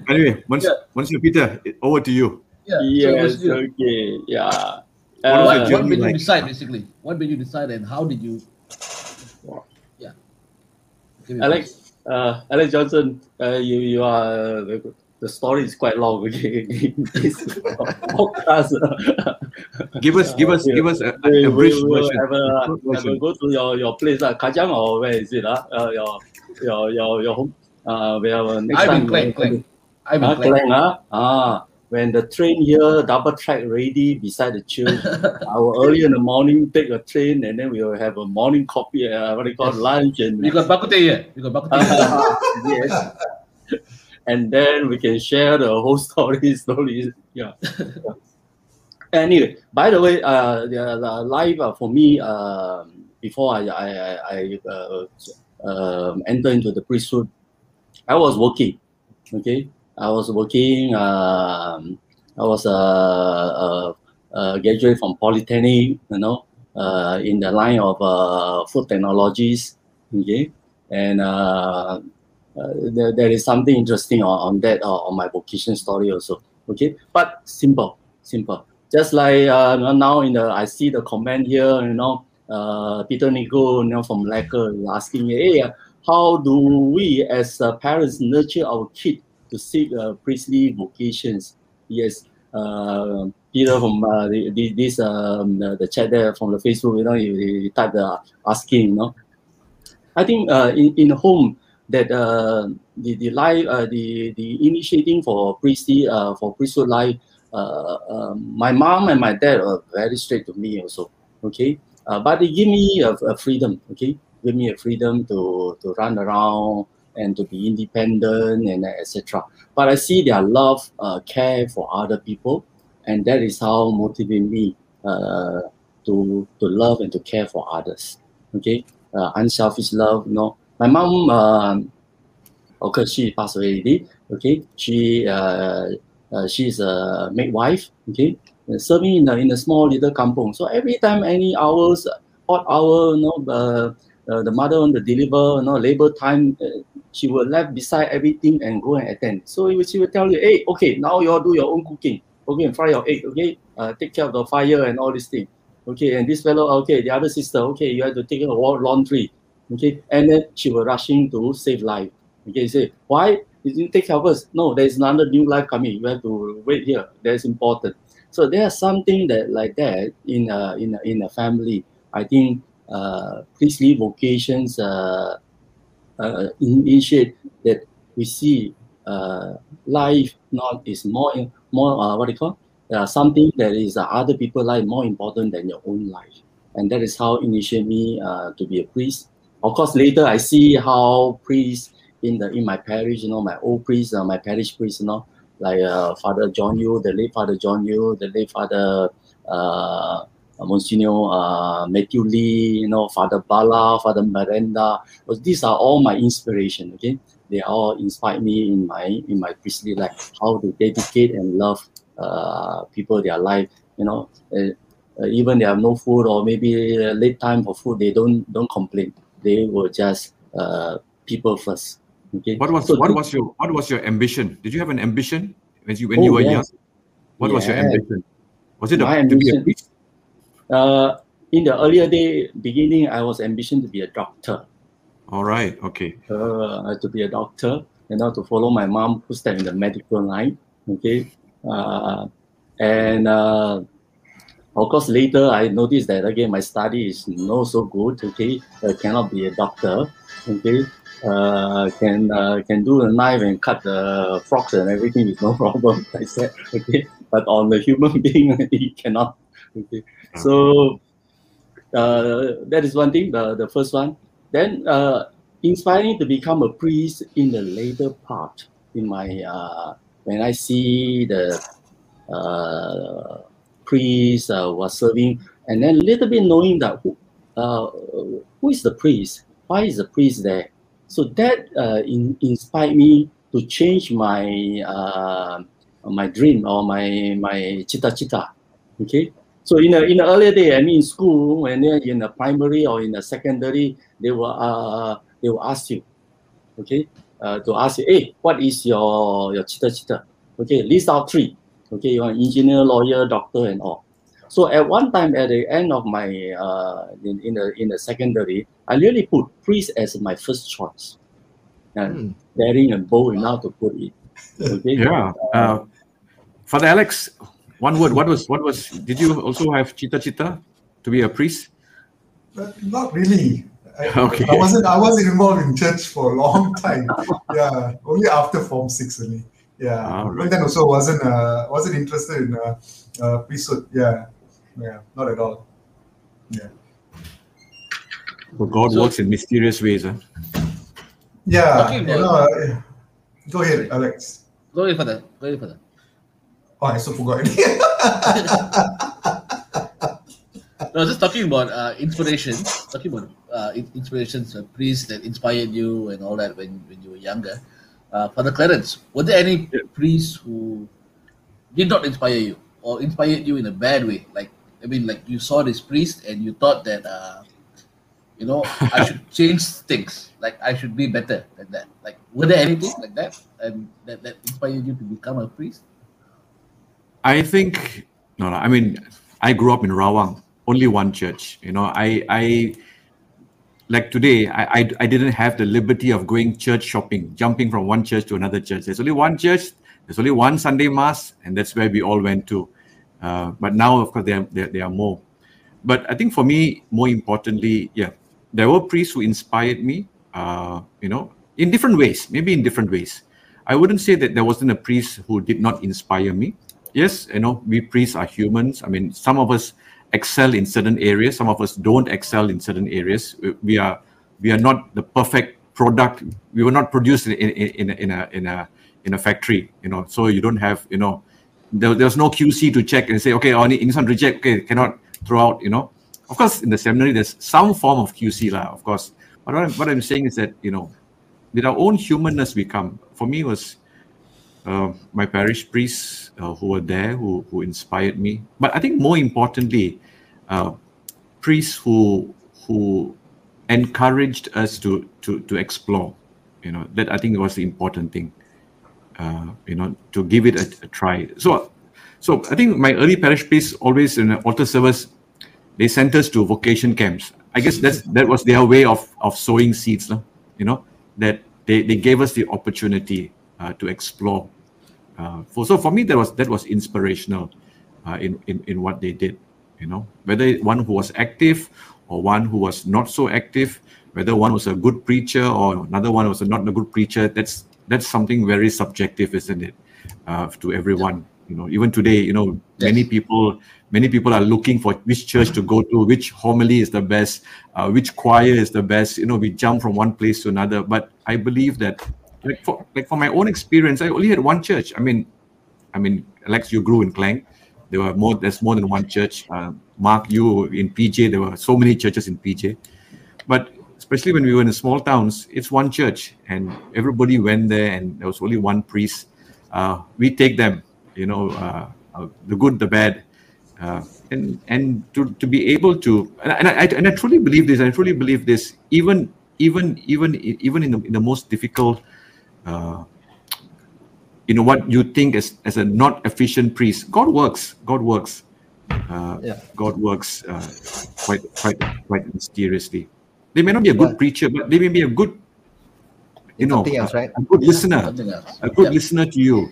Anyway, once Yeah. once Peter, over to you. Yeah. Yes, Monsignor, okay, yeah. What was Uh, what, what journey made you like? decide, basically? What made you decide, and how did you? Yeah. Alex, uh, Alex Johnson, uh, you you are the, the story is quite long. Okay, in this podcast. Give us give us Uh, give us a, we, a we will version. have a, a have a go to your, your place, uh, Kajang or where is it? Uh, uh, your, your your your home. Uh, we have uh, next I'm in time. Klang, Klang. I'm in Ah, Klang. Klang, ah. When the train here, double track ready beside the church, I will early in the morning take a train and then we will have a morning coffee, uh, what do you call it, Yes. lunch and We got bak kut teh here. We got bak kut teh. here. yes. And then we can share the whole story slowly. Yeah. anyway, by the way, uh, the, the life uh, for me, um, before I I, I, uh, um, enter into the priesthood, I was working. Okay, I was working. Um, I was a, graduate from Polytechnic. You know, uh, in the line of uh, food technologies. Okay, and uh, uh, there, there is something interesting on, on that uh, on my vocation story also. Okay, but simple, simple. Just like uh, now in the I see the comment here, you know, Peter Nico, you know, from Lecker is asking, hey, how do we as parents nurture our kid to seek uh, priestly vocations? Yes, uh, Peter from uh, the, the, this um, the, the chat there from the Facebook, you know, he, he typed uh, asking, you know. I think uh, in in home that uh, the the life uh, the the initiating for priestly uh, for priesthood life. Uh, um, my mom and my dad are very straight to me also. Okay, uh, but they give me a, a freedom. Okay, give me a freedom to to run around and to be independent and etc. But I see their love, uh, care for other people, and that is how motivate me uh, to to love and to care for others. Okay, uh, unselfish love. You know, my mom, um, okay, she passed away already. Okay, she uh, uh, she's a midwife. Okay, uh, serving in a, in a small little kampong. So every time any hours, odd hour, you know, uh, uh, the mother want the deliver, you know, labor time, uh, she will left beside everything and go and attend. So she will tell you, hey, okay, now you all do your own cooking. Okay, and fry your egg. Okay, uh, take care of the fire and all these things. Okay, and this fellow, okay, the other sister, okay, you have to take care of laundry. Okay, and then she will rushing to save life. Okay, say why you didn't take care of us? No, there's another new life coming. You have to wait here. That's important. So there's something that like that in a in a, in a family. I think uh, priestly vocations uh, uh, initiate that we see uh, life not is more more uh, what do you call uh, something that is other people life more important than your own life, and that is how initiate me to be a priest. Of course, later I see how priests in the in my parish, you know, my old priest, my parish priest, you know, like Father John Yu, the late Father John Yu, the late Father uh, Monsignor uh, Matthew Lee, you know, Father Bala, Father Miranda. These are all my inspiration. Okay, they all inspired me in my in my priestly life. How to dedicate and love uh, people, their life. You know, uh, uh, even they have no food or maybe uh, late time for food, they don't don't complain. They were just uh, people first. Okay. What was So what was your what was your ambition? Did you have an ambition when you when Oh, you were yes. young? What was your ambition? Was it a, My to be a priest? Uh, in the earlier day beginning, I was ambition to be a doctor. All right. Okay. uh, to be a doctor and now to follow my mom who stepped in the medical line. Okay. Uh, and uh, of course, later I noticed that again my study is not so good. Okay. I cannot be a doctor. Okay. Uh, can uh, can do a knife and cut the frogs and everything is no problem. I said okay, but on the human being he cannot. Okay, so uh, that is one thing. The the first one. Then uh, inspiring to become a priest in the later part in my uh, when I see the uh, priest uh, was serving and then little bit knowing that who, uh, who is the priest why is the priest there so that uh, in, inspired me to change my uh, my dream or my my cita-cita okay so in a in the earlier day, I mean, in school, when they're in the primary or in the secondary, they will uh they will ask you, okay, uh, to ask you, hey, what is your your cita-cita? Okay, list out three. Okay, you're an engineer, lawyer, doctor, and all. So at one time, at the end of my uh in, in the in the secondary, I really put priest as my first choice, and Hmm. daring and bold enough to put it. Okay. Yeah. Uh, Father Alex, one word. What was what was? Did you also have cita-cita to be a priest? But not really. I, Okay. I wasn't. I wasn't involved in church for a long time. yeah, only after Form Six only. Yeah, All but then also wasn't uh, wasn't interested in uh, uh, priesthood. Yeah, yeah, not at all. Yeah. Well, God So- works in mysterious ways. Huh? Yeah, Talking you know. uh, go ahead, Alex. Go ahead further. Go ahead further. Oh, I so forgot. No, just talking about uh, inspiration. Talking about uh, inspirations, uh, priests that inspired you and all that when, when you were younger. Uh, Father Clarence, were there any Yeah. priests who did not inspire you or inspired you in a bad way? Like, I mean, like you saw this priest and you thought that, uh, you know, I should change things. Like, I should be better than that. Like, were there anything like that and that, that inspired you to become a priest? I think no, no. I mean, I grew up in Rawang, only one church. You know, I, I like today, I, I, I didn't have the liberty of going church shopping, jumping from one church to another church. There's only one church. There's only one Sunday mass, and that's where we all went to. Uh, but now, of course, there, there, there are more. But I think for me, more importantly, yeah, there were priests who inspired me. Uh, you know, in different ways, maybe in different ways. I wouldn't say that there wasn't a priest who did not inspire me. Yes, you know, we priests are humans. I mean, some of us excel in certain areas, some of us don't excel in certain areas. We- are we are not the perfect product. We were not produced in in, in, in a in a in a factory, you know. So you don't have, you know, there, there's no QC to check and say, okay, only in some reject, okay, cannot throw out, you know. Of course, in the seminary, there's some form of QC, lah, of course. But what I'm, what I'm saying is that, you know, with our own humanness we come. For me, was uh, my parish priests uh, who were there who, who inspired me. But I think more importantly, uh, priests who who encouraged us to to to explore. You know that I think was the important thing. Uh, you know to give it a, a try. So so I think my early parish priests always in altar service they sent us to vocation camps. I guess that's that was their way of of sowing seeds, you know, that they, they gave us the opportunity uh, to explore. Uh, for so for me that was that was inspirational uh, in, in in what they did, you know, whether one who was active or one who was not so active, whether one was a good preacher or another one was not a good preacher. That's that's something very subjective, isn't it, uh, to everyone. You know, even today, you know, many people many people are looking for which church to go to, which homily is the best, uh, which choir is the best. You know, we jump from one place to another. But I believe that, like for like for my own experience, I only had one church. I mean, I mean, Alex, you grew in Klang. there were more. There's more than one church. Uh, Mark, you in PJ, there were so many churches in PJ, but especially when we were in small towns, it's one church, and everybody went there, and there was only one priest. Uh, we take them, you know, uh, uh, the good, the bad, uh, and and to, to be able to, and, and I and I truly believe this. I truly believe this. Even even even even in the, in the most difficult uh, you know what you think as, as a not efficient priest god works god works uh, Yeah. god works uh, quite quite quite mysteriously they may not be a good Yeah. preacher but they may be a good you know Something else, a- right? a good listener else. a good Yeah. listener to you.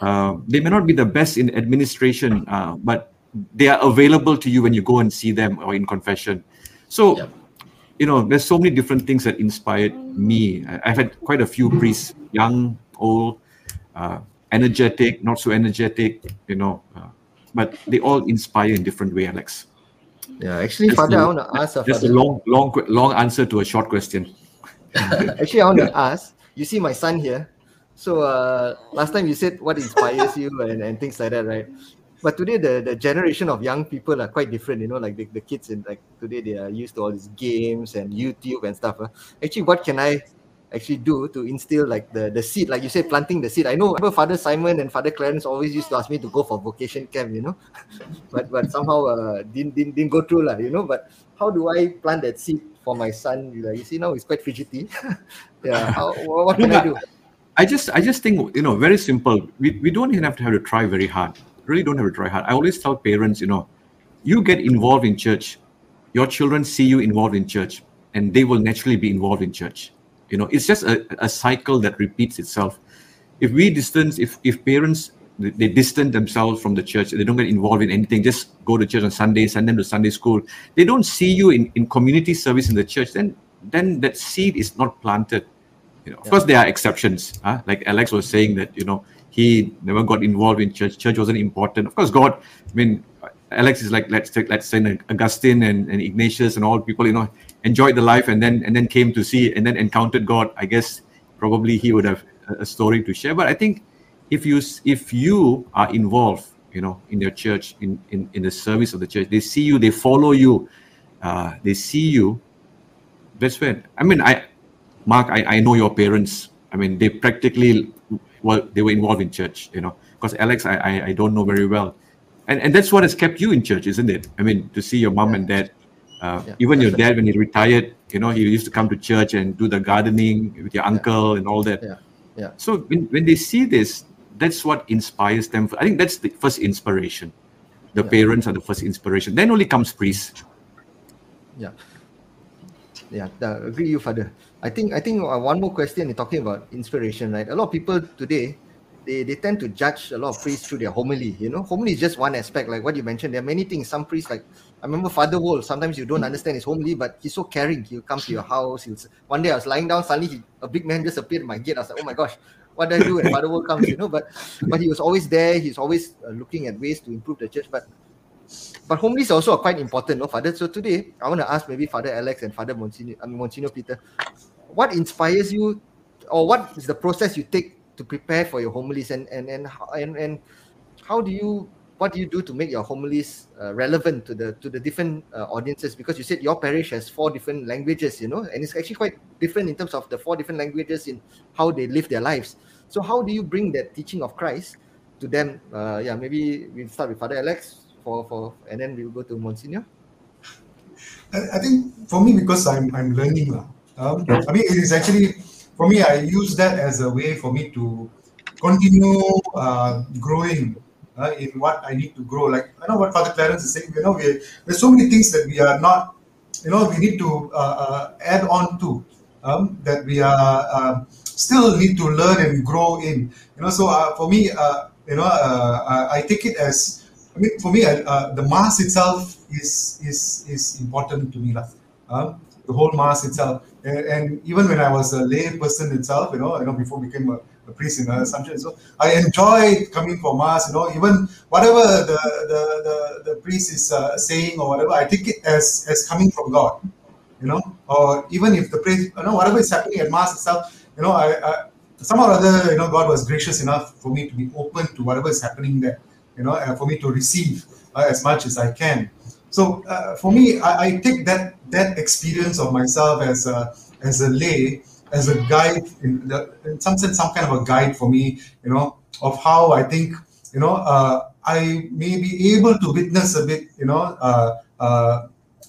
Uh, they may not be the best in administration, uh, but they are available to you when you go and see them or in confession. So, Yep. You know, there's so many different things that inspired me. I- I've had quite a few priests, young, old, uh, energetic, not so energetic, you know, uh, but they all inspire in different way, Alex. Yeah, actually, That's Father, the- I want to ask. That's a long, long, long answer to a short question. Actually, I want to ask. You see my son here. So uh, last time you said what inspires you and, and things like that, right? But today the, the generation of young people are quite different. You know, like the, the kids in like today they are used to all these games and YouTube and stuff. huh? Actually, what can I actually do to instill like the the seed, like you said, planting the seed? I know remember Father Simon and Father Clarence always used to ask me to go for vocation camp. You know, but but somehow uh, didn't, didn't didn't go through lah. You know, but how do I plant that seed for my son? Like, you see now he's quite fidgety. yeah, how, what what can I do? I just I just think you know very simple. We, we don't even have to have to try very hard. Really don't have to try hard. I always tell parents, you know, you get involved in church, your children see you involved in church, and they will naturally be involved in church. You know, it's just a, a cycle that repeats itself. If we distance, if if parents they distance themselves from the church, they don't get involved in anything, just go to church on Sunday, send them to Sunday school. They don't see you in, in community service in the church, then then that seed is not planted you know, of course there are exceptions. Huh? Like Alex was saying that you know he never got involved in church. Church wasn't important. Of course, God. I mean, Alex is like let's take let's say Augustine and, and Ignatius and all people. You know, enjoyed the life and then and then came to see and then encountered God. I guess probably he would have a, story to share. But I think if you if you are involved, you know, in your church, in in in the service of the church, they see you, they follow you, uh, they see you. That's when I mean I Mark, I, I know your parents. I mean, they practically well, they were involved in church, you know. Because Alex, I, I I don't know very well, and and that's what has kept you in church, isn't it? I mean, to see your mom and dad, uh, Yeah, even your dad when he retired, you know, he used to come to church and do the gardening with your uncle and all that. Yeah, yeah. So when, when they see this, that's what inspires them. I think that's the first inspiration. The Yeah. parents are the first inspiration. Then only comes priest. Yeah. Yeah, uh, agree you, Father. I think I think uh, one more question. You're talking about inspiration, right? A lot of people today, they, they tend to judge a lot of priests through their homily. You know, homily is just one aspect, like what you mentioned. There are many things. Some priests, like I remember Father Wall. Sometimes you don't understand his homily, but he's so caring. He'll come to your house. He'll. One day I was lying down, suddenly he, a big man just appeared at my gate. I was like, oh my gosh, what do I do when Father Wall comes? You know, but but he was always there. He's always uh, looking at ways to improve the church. But but homilies also are quite important, no, Father? So today, I want to ask maybe Father Alex and Father Monsignor, Monsignor Peter, what inspires you, or what is the process you take to prepare for your homilies, and and and and, and how do you, what do you do to make your homilies uh, relevant to the to the different uh, audiences? Because you said your parish has four different languages, you know, and it's actually quite different in terms of the four different languages in how they live their lives. So how do you bring that teaching of Christ to them? Uh, yeah, maybe we'll start with Father Alex for for, and then we'll go to Monsignor. I, I think for me because I'm I'm learning lah. Um, I mean it is actually for me I use that as a way for me to continue uh, growing uh, in what I need to grow. Like I know what Father Clarence is saying. You know, we there's so many things that we are not. You know, we need to uh, uh, add on to um, that we are uh, still need to learn and grow in. You know, so uh, for me, uh, you know, uh, I I take it as. I mean, for me, uh, uh, the mass itself is is is important to me. Um, the whole mass itself, and, and even when I was a lay person itself, you know, you know, before I became a, a priest in the Assumption, so I enjoy coming for mass. You know, even whatever the the the, the priest is uh, saying or whatever, I take it as as coming from God. You know, or even if the priest, you know, whatever is happening at mass itself, you know, I, I somehow or other, you know, God was gracious enough for me to be open to whatever is happening there. You know, for me to receive uh, as much as I can. So uh, for me, I, I take that that experience of myself as a as a lay as a guide in, the, in some sense, some kind of a guide for me, you know, of how I think, you know, uh, I may be able to witness a bit, you know,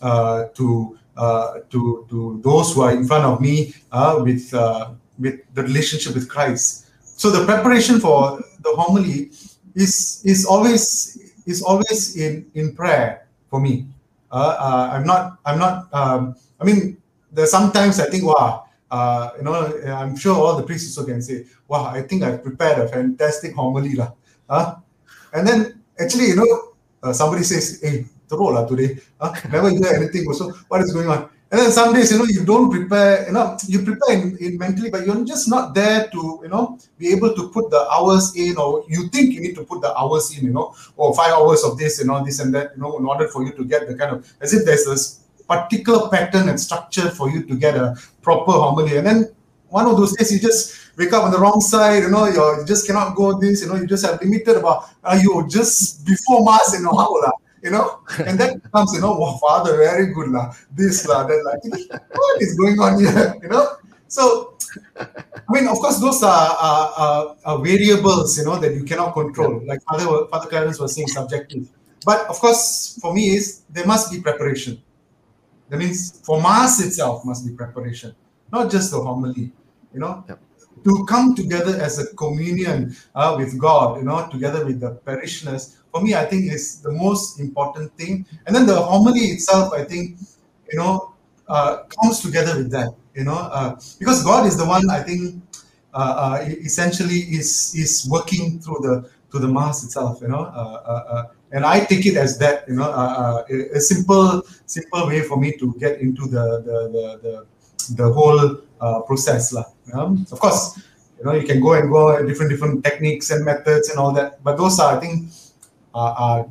to uh, to to those who are in front of me uh, with uh, with the relationship with Christ. So the preparation for the homily is is always is always in in prayer for me. Uh, uh, I'm not I'm not. Um, I mean, there's sometimes I think, wow, uh, you know, I'm sure all the priests also can say, wow, I think I've prepared a fantastic homily lah. Huh? And then actually, you know, uh, somebody says, hey, throw lah today. Huh? Never hear anything also. What is going on? And then some days, you know, you don't prepare, you know, you prepare in, in mentally, but you're just not there to, you know, be able to put the hours in, or you think you need to put the hours in, you know, or five hours of this, you know, this and that, you know, in order for you to get the kind of, as if there's this particular pattern and structure for you to get a proper homily. And then one of those days you just wake up on the wrong side, you know, you just cannot go this, you know, you just have limited about, are you just before mass, you know, how lah, you know, and that comes, you know, wow, father, very good lah, this lah, that like, what is going on here, you know? So, I mean, of course, those are, are, are, are variables, you know, that you cannot control. Like Father, Father Clarence was saying, subjective. But of course, for me, is there must be preparation. That means for mass itself must be preparation, not just the homily. You know, Yep. to come together as a communion uh, with God. You know, together with the parishioners. For me, I think is the most important thing. And then the homily itself, I think, you know, uh, comes together with that. You know, uh, because God is the one I think uh, uh, essentially is is working through the through the mass itself. You know, uh, uh, and I take it as that. You know, a, simple simple way for me to get into the the the the, the whole process, lah. Um, of course, you know, you can go and go different different techniques and methods and all that, but those are I think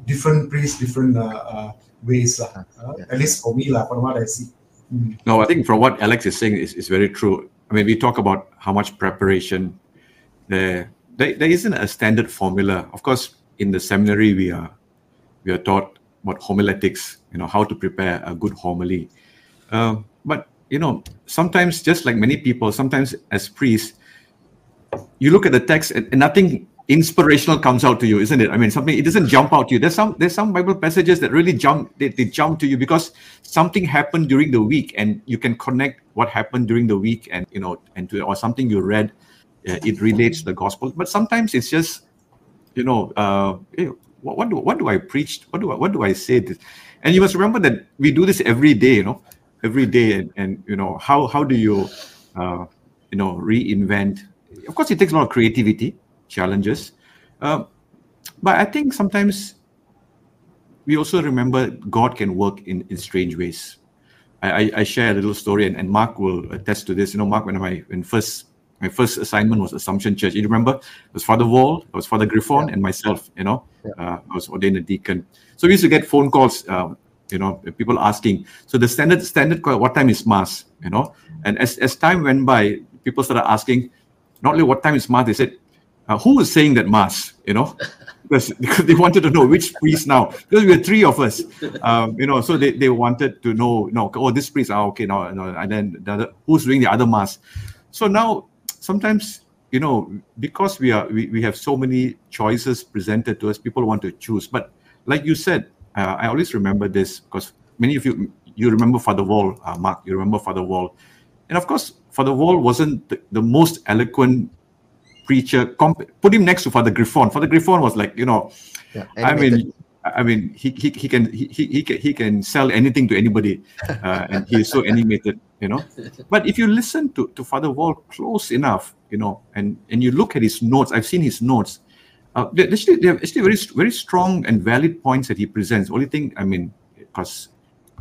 different priests, different uh, uh, ways, lah. Uh, Yeah. At least for me, lah, from what I see. Mm. No, I think from what Alex is saying is, is very true. I mean, we talk about how much preparation there, there there isn't a standard formula. Of course, in the seminary we are we are taught about homiletics, you know, how to prepare a good homily. Uh, but you know, sometimes just like many people, sometimes as priests, you look at the text and, and nothing inspirational comes out to you, isn't it? I mean, something it doesn't jump out to you. There's some there's some Bible passages that really jump they, they jump to you because something happened during the week and you can connect what happened during the week and you know and to or something you read uh, it relates to the gospel. But sometimes it's just you know uh, eh, what, what do what do I preach? What do I, what do I say? This? And you must remember that we do this every day. You know, every day and, and you know how how do you uh, you know reinvent? Of course, it takes a lot of creativity challenges. Uh, but I think sometimes we also remember God can work in, in strange ways. I, I, share a little story, and, and Mark will attest to this. You know, Mark, when my when first my first assignment was Assumption Church. You remember? It was Father Wall, it was Father Griffon, and myself. You know, Yeah. uh, I was ordained a deacon. So we used to get phone calls. Uh, you know, people asking. So the standard standard call, what time is mass? You know, and as as time went by, people started asking, not only what time is mass, they said, uh, was saying that mass? You know, because, they wanted to know which priest now. Because we were three of us, um, you know, so they, they wanted to know, no, oh, this priest, ah, okay, now, no, and then the other, who's doing the other mass? So now, sometimes, you know, because we are we, we have so many choices presented to us, people want to choose. But like you said, uh, I always remember this because many of you you remember Father Wall, uh, Mark, you remember Father Wall, and of course, Father Wall wasn't the, the most eloquent preacher. Comp- put him next to Father Griffon. Father Griffon was like, you know, Yeah, I mean, I mean, he he, he can he, he can he can sell anything to anybody, uh, and he is so animated, you know. But if you listen to to Father Wall close enough, you know, and and you look at his notes, I've seen his notes. Uh, they actually they have actually very very strong and valid points that he presents. Only thing, I mean, because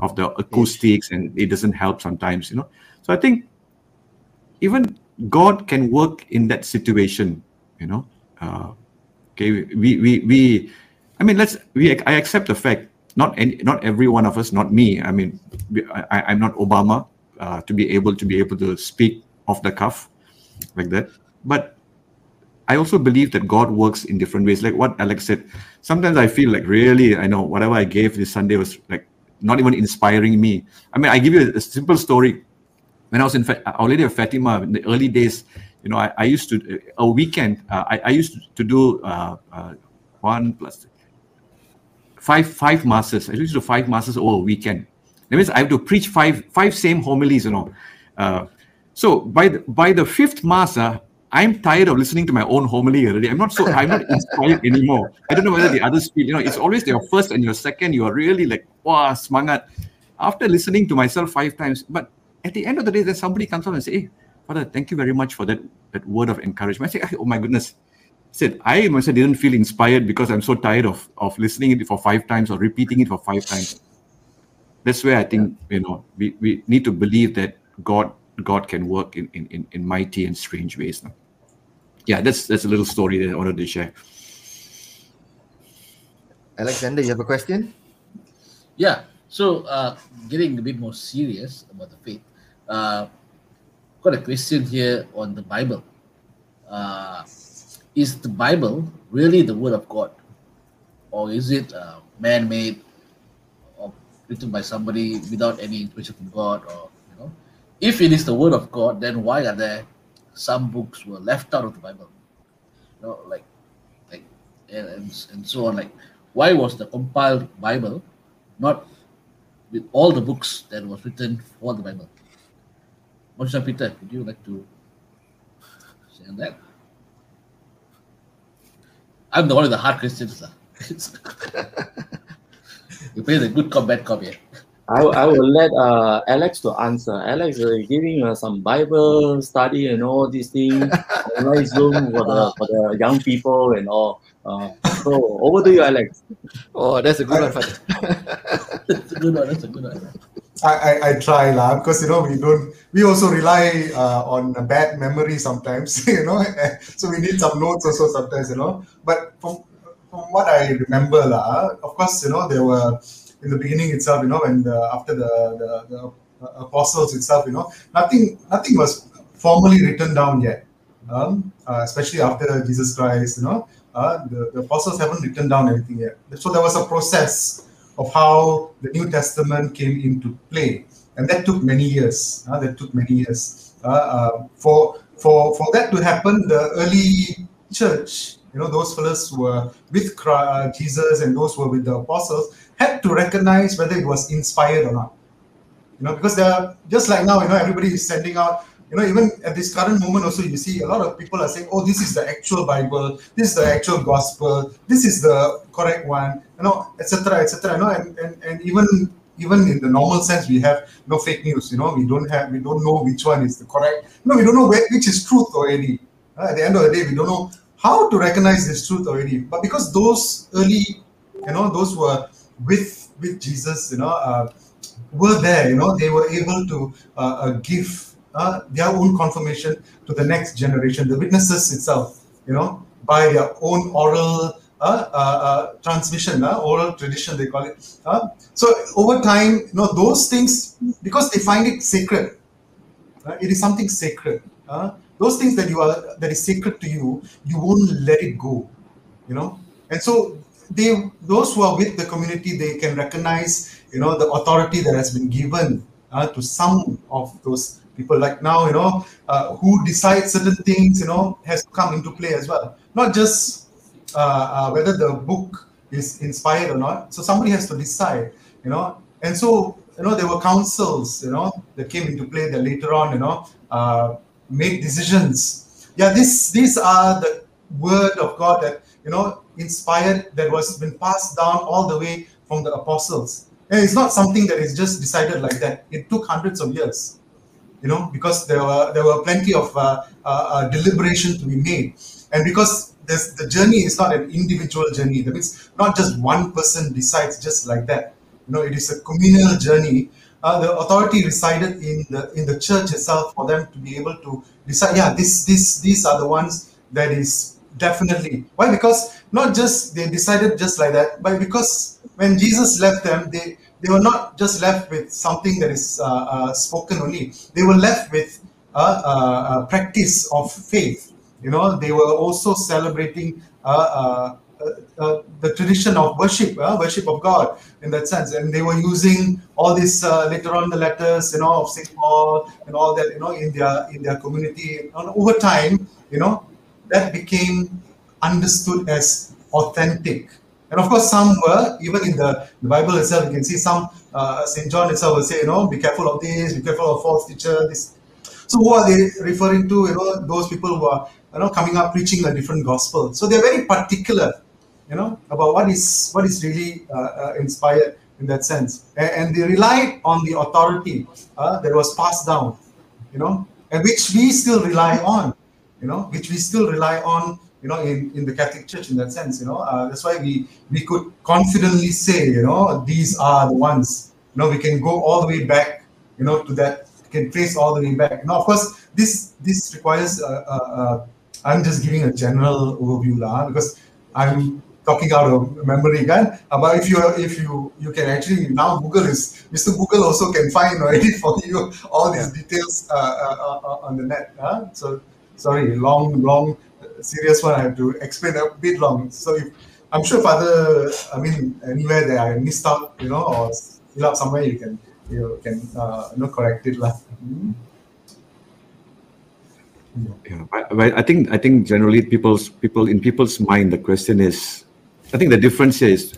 of the acoustics and it doesn't help sometimes, you know. So I think even God can work in that situation, you know. Uh, okay, we we we, I mean, let's we I accept the fact not any not every one of us, not me. I mean, I, I'm not Obama uh, to be able to be able to speak off the cuff like that, but I also believe that God works in different ways. Like what Alex said, sometimes I feel like really, I know whatever I gave this Sunday was like not even inspiring me. I mean, I give you a simple story. When I was in Our Lady of Fatima in the early days, you know, I, I used to a weekend. Uh, I, I used to do uh, uh, one plus five five masses. I used to do five masses over a weekend. That means I have to preach five five same homilies. You know, uh, so by the, by the fifth mass, uh, I'm tired of listening to my own homily already. I'm not so I'm not inspired anymore. I don't know whether the others feel. You know, it's always your first and your second. You are really like wow, semangat. After listening to myself five times, but at the end of the day, then somebody comes up and say, "Hey, Father, thank you very much for that that word of encouragement." I say, "Oh my goodness." I said I myself didn't feel inspired because I'm so tired of of listening it for five times or repeating it for five times. That's where I think you know we, we need to believe that God God can work in, in, in, in mighty and strange ways. Now. Yeah, that's that's a little story that I wanted to share. Alexander, you have a question? Yeah. So, uh, getting a bit more serious about the faith, uh, got a question here on the Bible. Uh, is the Bible really the Word of God, or is it uh, man-made, or written by somebody without any inspiration from God? Or you know, if it is the Word of God, then why are there some books were left out of the Bible? You know, like, like, and, and, so on. Like, why was the compiled Bible not with all the books that was written for the Bible. Monsignor Peter, would you like to say on that? I'm the one with the hard questions. lah. you play the good cop, bad cop here. I, I will let uh, Alex to answer. Alex uh, giving uh, some Bible study and all these things, online Zoom for the for the young people and all. Uh, so over to you, Alex. Oh, that's a good one, Father. That's a good one. That's a good one. I, I, I try lah because you know we don't we also rely uh, on a bad memory sometimes you know so we need some notes also sometimes you know but from from what I remember lah of course you know there were in the beginning itself you know when the, after the, the the apostles itself you know nothing nothing was formally written down yet um, uh, especially after Jesus Christ you know uh, the, the apostles haven't written down anything yet so there was a process of how the New Testament came into play, and that took many years. Uh, that took many years uh, uh, for for for that to happen. The early church, you know, those fellows who were with Christ, Jesus and those were with the apostles, had to recognize whether it was inspired or not. You know, because they're just like now, you know, everybody is sending out you know, even at this current moment, also you see a lot of people are saying, "Oh, this is the actual Bible. This is the actual gospel. This is the correct one." You know, etc., etc. You know, and, and and even even in the normal sense, we have no fake news. You know, we don't have we don't know which one is the correct. No, we don't know where, which is truth already. Uh, at the end of the day, we don't know how to recognize this truth already. But because those early, you know, those who were with with Jesus, you know, uh, were there. You know, they were able to uh, uh, give uh, their own confirmation to the next generation, the witnesses itself, you know, by their own oral uh, uh, uh, transmission, oral tradition, they call it. So over time, you know, those things, because they find it sacred, it is something sacred. Those things that you are that is sacred to you, you won't let it go, you know. And so they, those who are with the community, they can recognize, you know, the authority that has been given uh, to some of those people like now you know uh, who decide certain things you know has come into play as well. Not just uh, uh, whether the book is inspired or not. So somebody has to decide you know. And so you know there were councils you know that came into play that later on you know uh, made decisions. Yeah this these are the word of god that you know inspired that was been passed down all the way from the apostles. And it's not something that is just decided like that. It took hundreds of years you know, because there were there were plenty of uh, uh, uh, deliberation to be made, and because this, the journey is not an individual journey. That means not just one person decides just like that. You know, it is a communal journey. Uh, the authority resided in the in the church itself for them to be able to decide. Yeah, this this these are the ones that is definitely why because not just they decided just like that, but because when Jesus left them, they they were not just left with something that is uh, uh, spoken only. They were left with a, practice of faith you know, they were also celebrating uh, uh, uh, the tradition of worship, worship of God in that sense. And they were using all uh, later on the letters, you know, of Saint Paul and all that, you know, in their in their community. And over time, you know, that became understood as authentic. And of course, some were even in the, the Bible itself. You can see some uh, Saint John itself will say, you know, be careful of this, be careful of false teacher. This. So who are they referring to? You know, those people who are you know coming up preaching a different gospel. So they're very particular, you know, about what is what is really uh, uh, inspired in that sense, and, and they relied on the authority uh, that was passed down, you know, and which we still rely on, you know, which we still rely on you know, in, in the Catholic Church in that sense, you know. Uh, that's why we we could confidently say, you know, these are the ones. You know, we can go all the way back, you know, to that. Can trace all the way back. Now, of course, this this requires. Uh, uh, uh, I'm just giving a general overview, lah, because I'm talking out of memory, kan. Uh, but if you if you you can actually now Google is Mr. Google also can find already for you all these details uh, uh, uh, on the net. Huh? So sorry, long long serious one. I have to explain a bit long. So if, I'm sure Father, I mean, anywhere that I missed out, you know, or fill up somewhere, you can you can uh, you know correct it, lah. Hmm. Yeah, but I think I think generally people's people in people's mind the question is, I think the difference is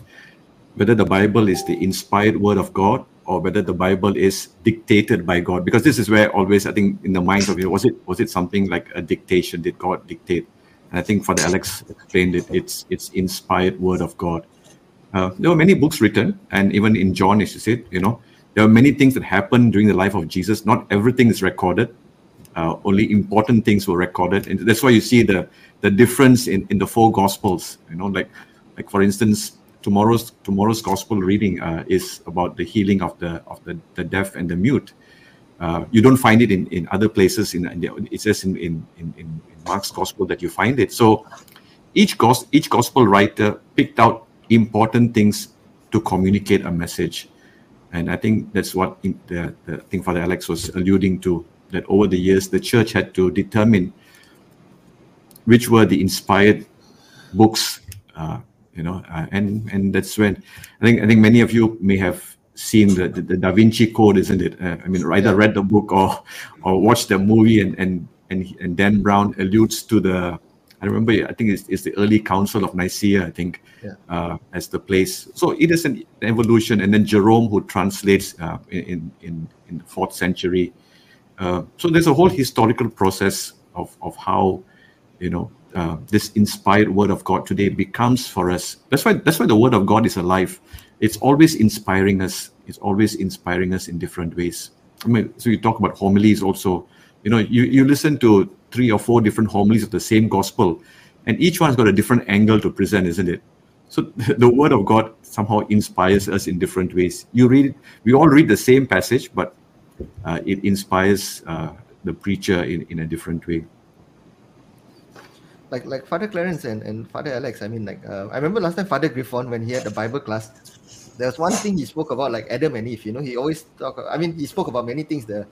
whether the Bible is the inspired word of God or whether the Bible is dictated by God. Because this is where always I think in the minds of you was it was it something like a dictation? Did God dictate? I think Father Alex explained it. It's it's inspired word of God. Uh, there were many books written, and even in John, as you said, you know, there are many things that happened during the life of Jesus. Not everything is recorded. Uh, only important things were recorded, and that's why you see the the difference in, in the four gospels. You know, like like for instance, tomorrow's tomorrow's gospel reading uh, is about the healing of the of the, the deaf and the mute. Uh, you don't find it in, in other places. In, in it says in, in, in, in Mark's gospel that you find it. So each gos- each gospel writer picked out important things to communicate a message, and I think that's what the, the thing Father Alex was alluding to. That over the years, the church had to determine which were the inspired books, uh, you know, uh, and and that's when I think I think many of you may have seen the, the, the Da Vinci Code, isn't it? Uh, I mean, either read the book or or watched the movie, and and and and Dan Brown alludes to the. I remember, I think it's, it's the early Council of Nicaea, I think, Yeah. uh, as the place. So it is an evolution, and then Jerome, who translates uh, in in in the fourth century. Uh, so there's a whole historical process of of how, you know, uh, this inspired word of God today becomes for us. That's why that's why the word of God is alive. It's always inspiring us. It's always inspiring us in different ways. I mean, so you talk about homilies also. You know, you, you listen to three or four different homilies of the same gospel, and each one's got a different angle to present, isn't it? So the word of God somehow inspires us in different ways. You read, we all read the same passage, but uh, it inspires uh, the preacher in, in a different way. like like Father Clarence and, and Father Alex. I mean, like uh, I remember last time Father Griffon when he had the Bible class, there was one thing he spoke about like Adam and Eve. You know, he always talk. I mean, he spoke about many things there,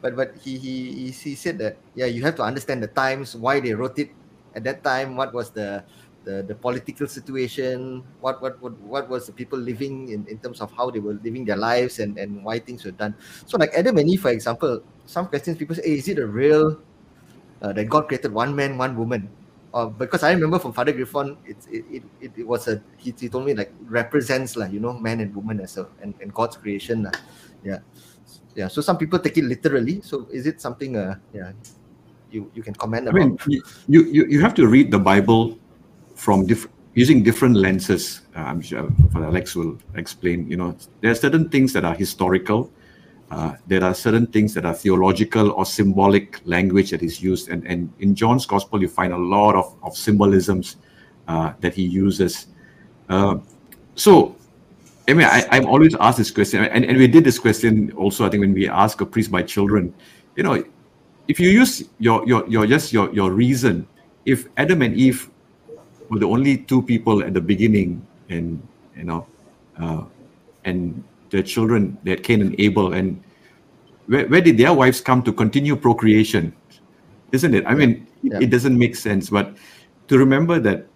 but but he he he, he said that yeah, you have to understand the times, why they wrote it at that time, what was the the, the political situation, what, what what what was the people living in, in terms of how they were living their lives and, and why things were done. So like Adam and Eve, for example, some questions people say, hey, is it a real uh, that God created one man, one woman? Uh, because I remember from Father Griffon, it, it, it, it was a he, he told me like represents like you know man and woman as a and, and God's creation lah. yeah yeah so some people take it literally so is it something uh yeah you you can comment about I mean, you, you, you have to read the Bible from different using different lenses. Uh, I'm sure Father Alex will explain. You know, there are certain things that are historical. Uh, there are certain things that are theological or symbolic language that is used, and, and in John's Gospel you find a lot of, of symbolisms uh, that he uses. Uh, so, I mean, I, I'm always asked this question, and, and we did this question also. I think when we ask a priest by children, you know, if you use your your your just your your reason, if Adam and Eve were the only two people at the beginning, and you know, uh, and their children, they had Cain and Abel, and where, where did their wives come to continue procreation? isn't it? I mean, it, Yeah. it doesn't make sense. But to remember that,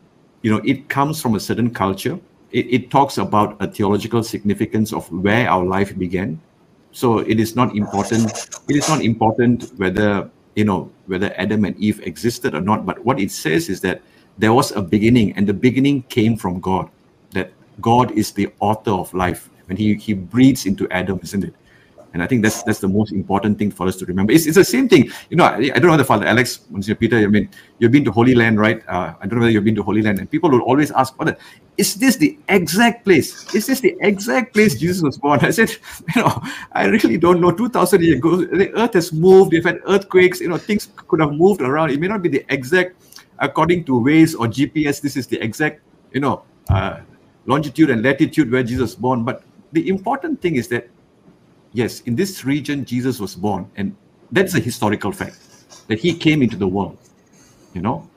you know, it comes from a certain culture. It, it talks about a theological significance of where our life began. So it is not important. It is not important whether you know whether Adam and Eve existed or not. But what it says is that there was a beginning, and the beginning came from God. That God is the author of life, and He He breathes into Adam, isn't it? And I think that's that's the most important thing for us to remember. It's, it's the same thing. You know, I, I don't know the Father Alex, Monsignor Peter. I mean, you've been to Holy Land, right? Uh, I don't know whether you've been to Holy Land, and people will always ask, "Father, is this the exact place? Is this the exact place Jesus was born?" I said, you know, I really don't know. Two thousand years ago, the Earth has moved. We've had earthquakes. You know, things could have moved around. It may not be the exact, according to Waze or GPS. This is the exact, you know, uh, longitude and latitude where Jesus was born. But the important thing is that yes, in this region, Jesus was born. And that's a historical fact that he came into the world. You know,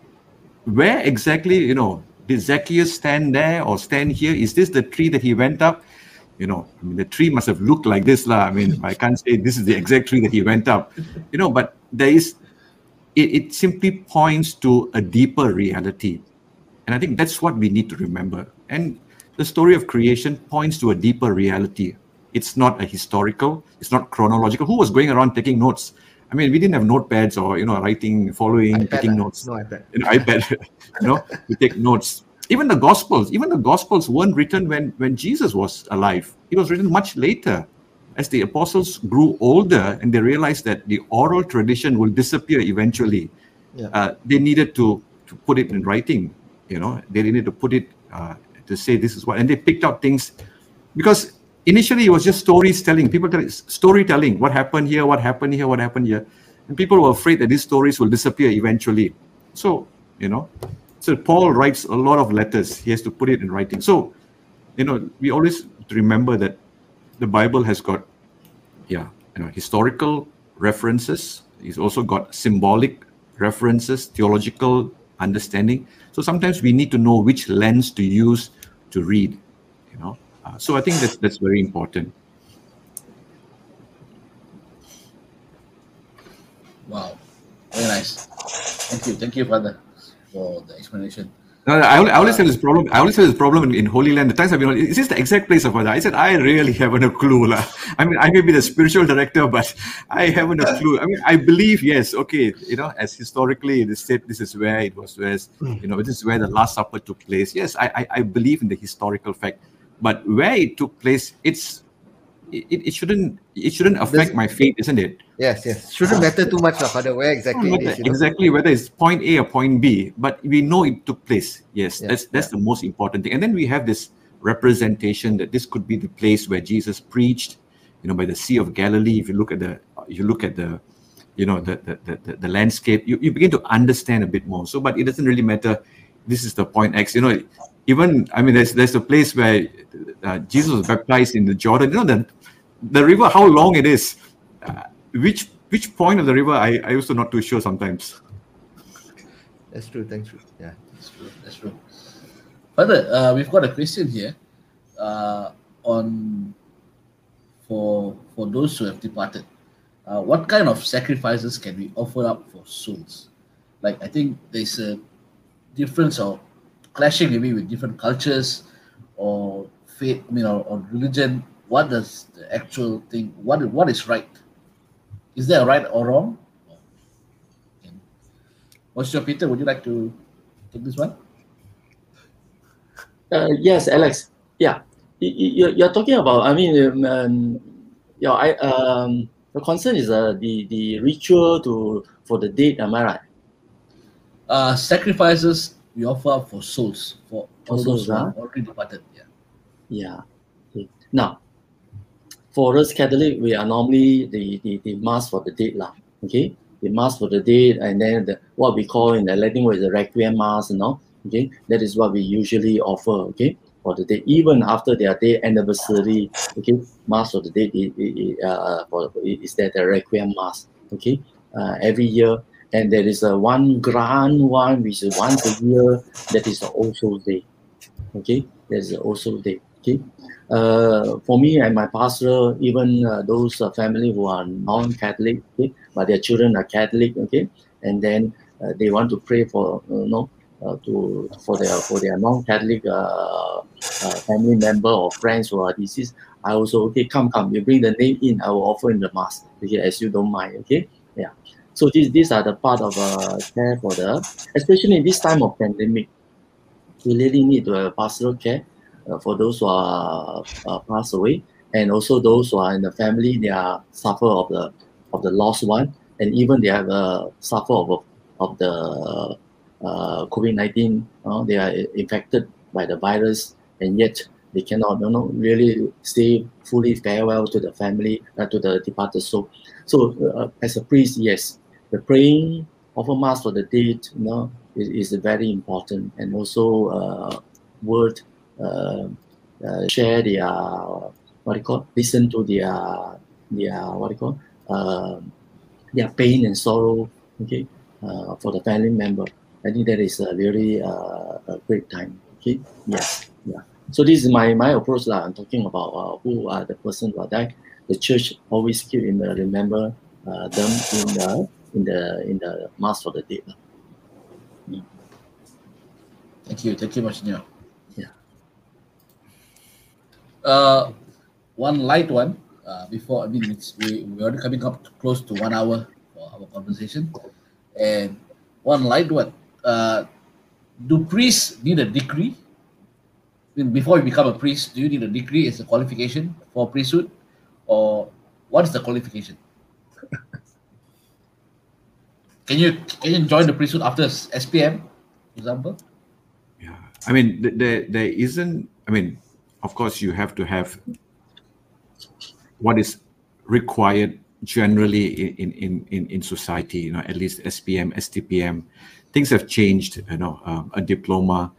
where exactly, you know, did Zacchaeus stand there or stand here? Is this the tree that he went up? You know, I mean, the tree must have looked like this. lah. I mean, I can't say this is the exact tree that he went up. You know, but there is, it, it simply points to a deeper reality. And I think that's what we need to remember. And the story of creation points to a deeper reality. It's not a historical, it's not chronological. Who was going around taking notes? I mean, we didn't have notepads or, you know, writing, following, iPad taking notes. No iPad. An iPad, you know, we take notes. Even the Gospels, even the Gospels weren't written when, when Jesus was alive. It was written much later as the apostles grew older and they realized that the oral tradition will disappear eventually. Yeah. Uh, they needed to, to put it in writing, you know, they needed to put it uh, to say this is what, and they picked out things. Because initially it was just stories telling people tell storytelling. What happened here what happened here what happened here. And people were afraid that these stories will disappear eventually. So you know so paul writes a lot of letters. He has to put it in writing. So you know we always remember that the bible has got yeah you know historical references. He's also got symbolic references theological understanding. So sometimes we need to know which lens to use to read you know uh, so i think that's that's very important Wow, very nice. Thank you, thank you, Father, for the explanation. No, no, I, only, I always have this problem. I always have this problem in, in Holy Land. The times I've been, is this the exact place of Father? I said, I really haven't a clue. lah. I mean, I may be the spiritual director, but I haven't a clue. I mean, I believe, yes, okay, you know, as historically it is said, this is where it was, where, hmm. you know, this is where the Last Supper took place. Yes, I, I, I believe in the historical fact, but where it took place, it's, it, it shouldn't, it shouldn't affect my faith, isn't it? Yes, yes. Shouldn't matter too much, lah, Father, where exactly is. You know? exactly whether it's point A or point B, but we know it took place. Yes, Yeah, that's that's the most important thing. And then we have this representation that this could be the place where Jesus preached, you know, by the Sea of Galilee. If you look at the, you look at the, you know, the the, the, the, the landscape, you, you begin to understand a bit more. So, but it doesn't really matter. This is the point X. You know, even I mean, there's there's a place where uh, Jesus was baptized in the Jordan. You know, the the river, how long it is. Uh, which which point of the river I, I also not too sure sometimes. That's true. Thanks. True. Yeah. That's true. That's true. Father, uh, we've got a question here uh, on for for those who have departed. Uh, what kind of sacrifices can we offer up for souls? Like I think there's a difference or clashing maybe with different cultures or faith, I mean, or, or religion. What does the actual thing? What what is right? Is there a right or wrong? What's your Peter? Would you like to take this one? Uh, yes, Alex. Yeah, you, you, you're talking about. I mean, um, um, yeah, I um, the concern is uh, the the ritual to for the dead. Am I right? uh, sacrifices we offer for souls, for For souls, who huh? already departed. Yeah. Yeah. Okay. Now, for us Catholic, we are normally the, the, the mass for the dead lah. Okay, the mass for the dead, and then the, what we call in the Latin word the requiem mass. You know, okay, that is what we usually offer. Okay, for the dead, even after their day anniversary. Okay, mass for the dead i- i- i- uh, is that the requiem mass. Okay, uh, every year. And there is a one grand one which is once a year. That is also Day. Okay, there's also Day. Okay, uh, for me and my pastor, even uh, those uh, family who are non-Catholic, okay, but their children are Catholic, okay, and then uh, they want to pray for you know uh, to for their for their non-Catholic uh, family member or friends who are deceased. I also okay come come you bring the name in I will offer in the mass okay as you don't mind okay yeah so these these are the part of care for the especially in this time of pandemic we really need to have pastoral care for those who are uh, passed away and also those who are in the family they are suffer of the of the lost one and even they have uh, suffer of, of the uh, COVID-19 uh, they are infected by the virus and yet they cannot you know really say fully farewell to the family uh, to the departed soul. So uh, as a priest yes the praying of a mass for the dead you know is, is very important and also uh, word uh, uh, share their what do you call listen to their their what do you call uh, their pain and sorrow okay uh, for the family member i think that is a really uh, a great time okay yes yeah so this is my my approach lah. i'm talking about uh, who are the person who died the church always keep in the remember uh, them in the in the in the mass for the dead. Thank you. Thank you, Monsignor. Uh, one light one. Uh, before I mean, it's, we we already coming up to close to one hour for our conversation, and one light one. Uh, do priests need a degree? I mean, before you become a priest, do you need a degree as a qualification for priesthood, or what is the qualification? can you can you join the priesthood after SPM, for example? Yeah, I mean, there there isn't. I mean, of course, you have to have what is required generally in in in in society. You know, at least SPM, STPM, things have changed. You know, um, a diploma.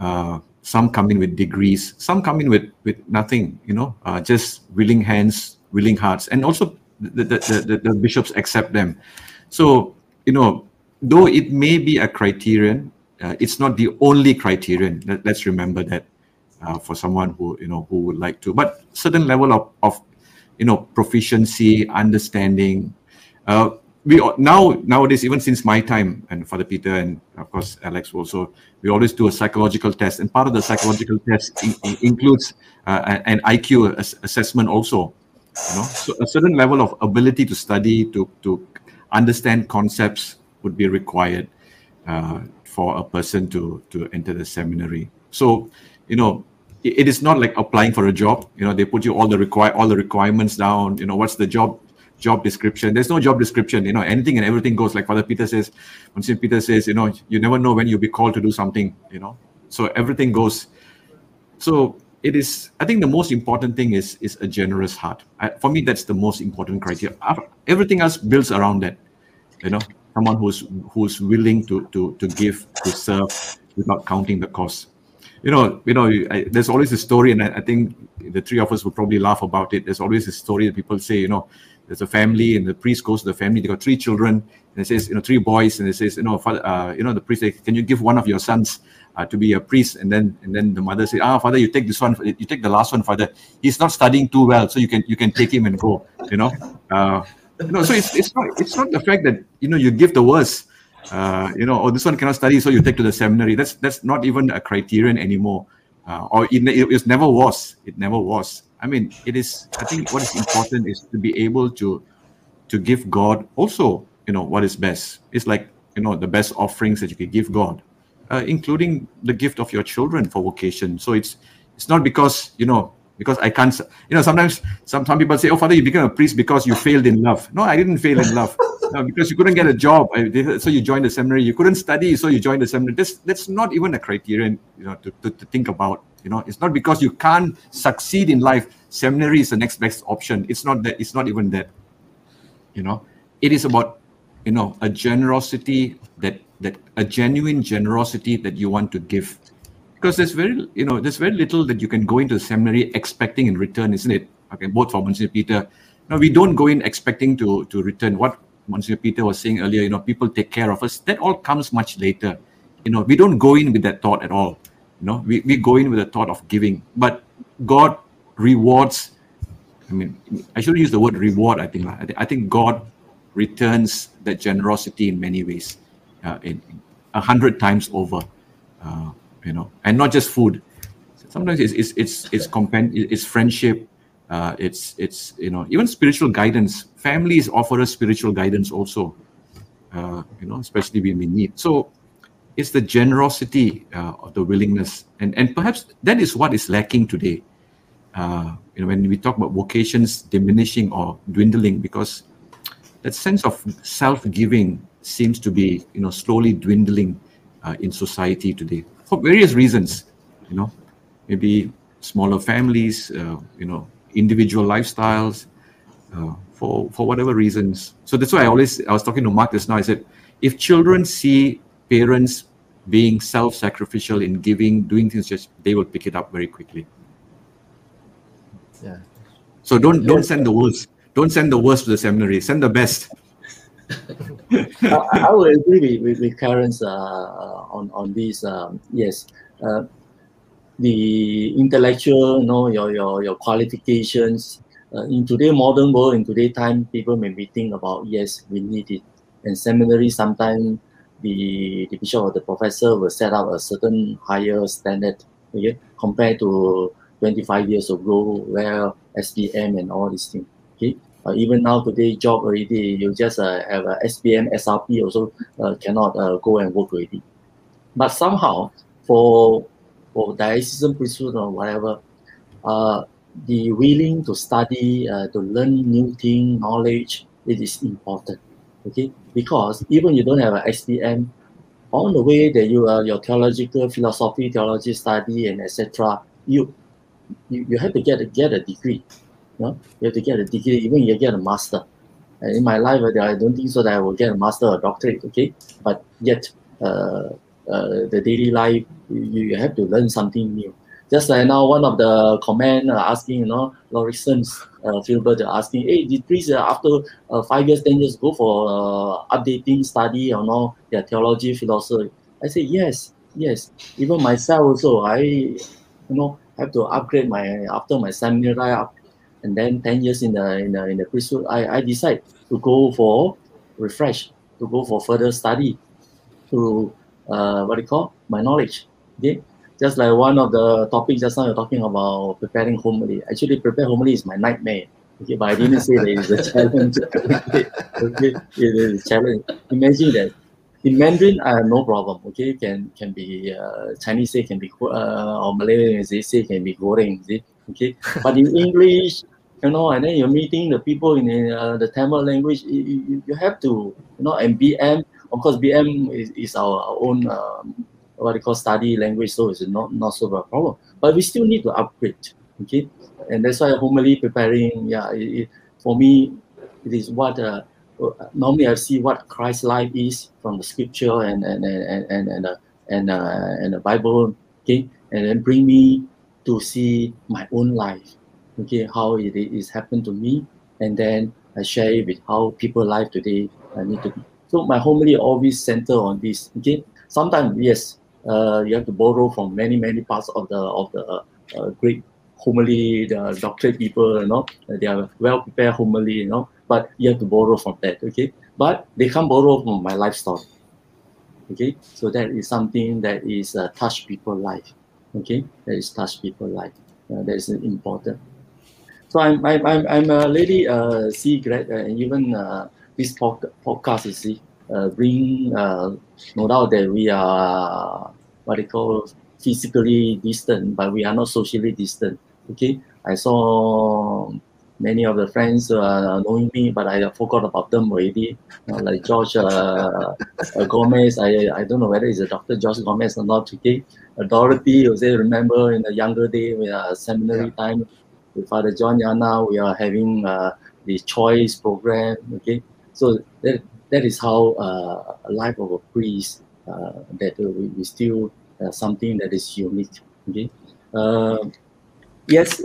Uh, some come in with degrees. Some come in with with nothing. You know, uh, just willing hands, willing hearts, and also the the, the, the, bishops accept them. So you know, though it may be a criterion, uh, it's not the only criterion. Let, us remember that uh, for someone who you know who would like to, but certain level of of you know proficiency, understanding. Uh, we now nowadays even since my time and Father Peter and of course Alex also we always do a psychological test. And part of the psychological test in, in- includes uh, an IQ ass- assessment also you know. So a certain level of ability to study to to understand concepts would be required uh, for a person to to enter the seminary. So you know it, is not like applying for a job. You know they put you all the require all the requirements down. You know what's the job job description? There's no job description. You know anything and everything goes. Like father peter says Monsignor peter says you know you never know when you'll be called to do something you know. So everything goes. So it is i think the most important thing is is a generous heart. I, for me that's the most important criteria. Everything else builds around that you know. Someone who's who's willing to to to give to serve without counting the cost you know you know I, there's always a story and I, I think the three of us would probably laugh about it. There's always a story that people say you know there's a family and the priest goes to the family they got three children and it says you know three boys and it says you know father uh, you know the priest say can you give one of your sons uh, to be a priest? And then and then the mother said ah father you take this one you take the last one father. He's not studying too well so you can you can take him and go you know? Uh, so it's, it's not it's not the fact that you know you give the worst uh, you know, oh, this one cannot study, so you take to the seminary. That's that's not even a criterion anymore, uh, or it, it, it never was. It never was. I mean, it is. I think what is important is to be able to to give God also, you know, what is best. It's like you know the best offerings that you can give God, uh, including the gift of your children for vocation. So it's it's not because you know because I can't. You know, sometimes some some people say, "Oh, Father, you became a priest because you failed in love." No, I didn't fail in love. No, because you couldn't get a job, so you joined the seminary. You couldn't study, so you joined the seminary. That's that's not even a criterion, you know, to, to, to think about. You know, it's not because you can't succeed in life. Seminary is the next best option. It's not that. It's not even that. You know, it is about you know a generosity that that a genuine generosity that you want to give because there's very you know there's very little that you can go into the seminary expecting in return isn't it? Okay both for Monsignor peter. No we don't go in expecting to to return. What Monsignor peter was saying earlier you know people take care of us. That all comes much later. You know we don't go in with that thought at all. You know we, we go in with the thought of giving. But god rewards i mean i should use the word reward i think. I, think god returns that generosity in many ways, uh, a hundred times over. Uh, you know, and not just food. Sometimes it's it's it's it's, compen- it's friendship. Uh, it's it's you know even spiritual guidance. Families offer us spiritual guidance also. Uh, you know, especially when we need. So it's the generosity uh, of the willingness, and and perhaps that is what is lacking today. Uh, you know, when we talk about vocations diminishing or dwindling, because that sense of self-giving seems to be you know slowly dwindling uh, in society today for various reasons. You know, maybe smaller families, uh, you know, individual lifestyles, uh, for for whatever reasons. So that's why I always I was talking to Mark just now. I said, if children see parents being self-sacrificial in giving, doing things, just they will pick it up very quickly. Yeah. So don't don't send the worst. Don't send the worst to the seminary. Send the best. I, I would agree with, with, with Clarence uh, on on this. Um, yes, uh, the intellectual, you know, your your your qualifications. Uh, in today modern world, in today time, people may be think about yes, we need it. And seminary sometimes the the bishop or the professor will set up a certain higher standard, okay, compared to 25 years ago where SPM and all these things. Okay, uh, even now today job already you just uh, have a SPM, SRP also uh, cannot uh, go and work already. But somehow for for diocesan priesthood or whatever, uh, the willing to study, uh, to learn new thing, knowledge, it is important. Okay, because even you don't have an SPM, on the way that you are your theological philosophy, theology study, and etc. You, you you have to get a, get a degree. You know, you have to get a degree, even you get a master. And in my life, I don't think so that I will get a master or doctorate. Okay, but yet, uh, uh, the daily life, you, you have to learn something new. Just like now, one of the comment asking, you know, Lauriston's uh, Filbert asking, hey, did priests uh, after uh, five years, ten years go for uh, updating study or no their theology, philosophy? I say yes, yes. Even myself also, I, you know, have to upgrade my after my seminary up, and then ten years in the in the in the priesthood, I I decide to go for refresh, to go for further study, to uh, what do you call my knowledge. Okay, just like one of the topics just now you're talking about preparing homily. Actually, prepare homily is my nightmare. Okay, but I didn't say that it's a challenge. okay, it is a challenge. Imagine that in Mandarin, I have no problem. Okay, can can be uh, Chinese say can be uh, or Malay say can be goreng. See? Okay, but in English, you know, and then you're meeting the people in uh, the Tamil language. You, you, have to, you know, and BM. Of course, BM is, is our, own um, what they call study language, so it's not not so a problem. But we still need to upgrade. Okay, and that's why homily preparing. Yeah, it, it, for me, it is what. Uh, normally I see what Christ's life is from the scripture and and and and and uh, and, uh, and the Bible, okay, and then bring me to see my own life, okay, how it is happened to me, and then I share it with how people life today I need to be. So my homily always center on this, okay. Sometimes yes, uh, you have to borrow from many many parts of the of the uh, great homily, the doctorate people, you know, they are well prepared homily, you know? But you have to borrow from that okay? But they can't borrow from my life story okay? So that is something that is uh, touch people life okay? That is touch people life uh, that is important. So i'm i'm i'm, I'm a lady uh grad uh, and even uh, this pod- podcast you see uh, bring uh, no doubt that we are what they call physically distant but we are not socially distant okay? I saw many of the friends uh, knowing me, but I forgot about them already. Uh, like George uh, uh, Gomez, I, I don't know whether it's a Dr. George Gomez or not today. Uh, Dorothy, you say, remember in the younger day, we are seminary yeah. time with Father John Yana, we are having uh, the choice program. Okay, so that, that is how uh, a life of a priest that we, we still something that is unique. Okay, yes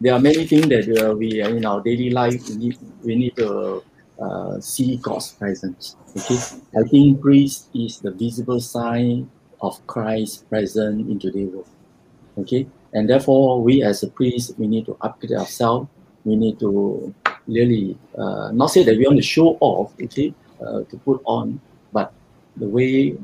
there are many things that uh, we in our daily life we need, we need to uh, see God's presence. Okay, I think priest is the visible sign of Christ's presence in today's world. Okay, and therefore we as a priest we need to upgrade ourselves. We need to really uh, not say that we want to show off, okay, uh, to put on, but the way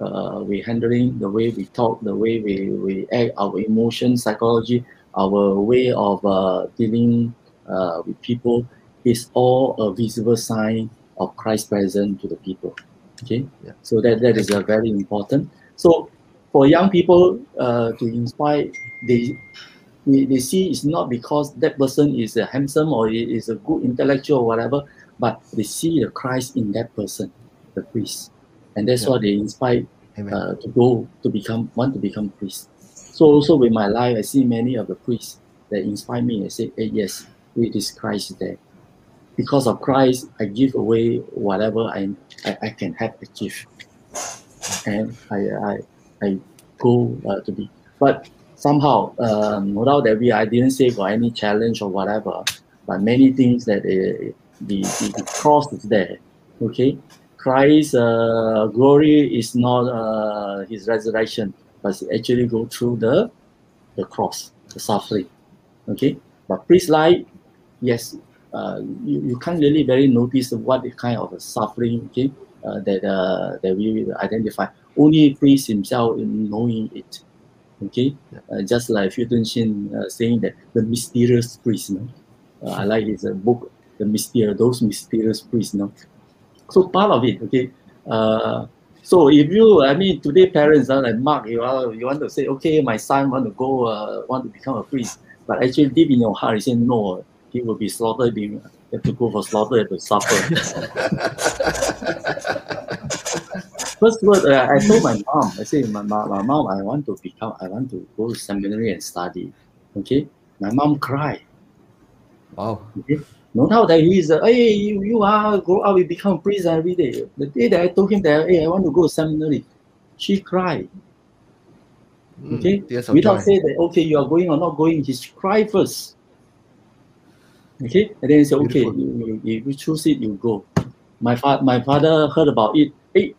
uh, we handling, the way we talk, the way we, we act, our emotion, psychology, our way of uh, dealing uh, with people is all a visible sign of Christ present to the people. Okay, Yeah. so that that is uh, very important. So for young people uh, to inspire, they they, they see it's not because that person is a handsome or is a good intellectual or whatever, but they see the Christ in that person, the priest, and that's Yeah. why they inspire uh, to go to become want to become priest. So also with my life, I see many of the priests that inspire me. I say, hey, yes, with this Christ there. Because of Christ, I give away whatever I I, I can have achieved, and I I, I go uh, to be. But somehow, um, without that, we I didn't say for any challenge or whatever, but many things that uh, the, the the cross is there. Okay, Christ's uh, glory is not uh, his resurrection, but it actually go through the the cross, the suffering. Okay, but priest life, yes, uh, you, you can't really very notice what kind of suffering okay uh, that uh, that we identify. Only priest himself in knowing it. Okay, uh, just like Fulton Sheen uh, saying that the mysterious priest. No? Uh, I like his uh, book, the mysterious, those mysterious priests. No? So part of it, okay. Uh, so if you, I mean, today parents are like Mark, you are, you want to say, okay, my son want to go, uh, want to become a priest, but actually deep in your heart, you say no, he will be slaughtered. He have to go for slaughter, have to suffer. First word, uh, I told my mom, I say, my, my, my mom, I want to become, I want to go to seminary and study. Okay, my mom cried. Wow. Okay? No doubt that he is, uh, hey, you, you are grow up, you become priest every day. The day that I told him that, hey, I want to go to seminary, she cried. Mm, Okay, without saying that, okay, you are going or not going, he cried first. Okay, and then he said, okay, you, you, if you choose it, you go. My, fa- my father heard about it. Hey,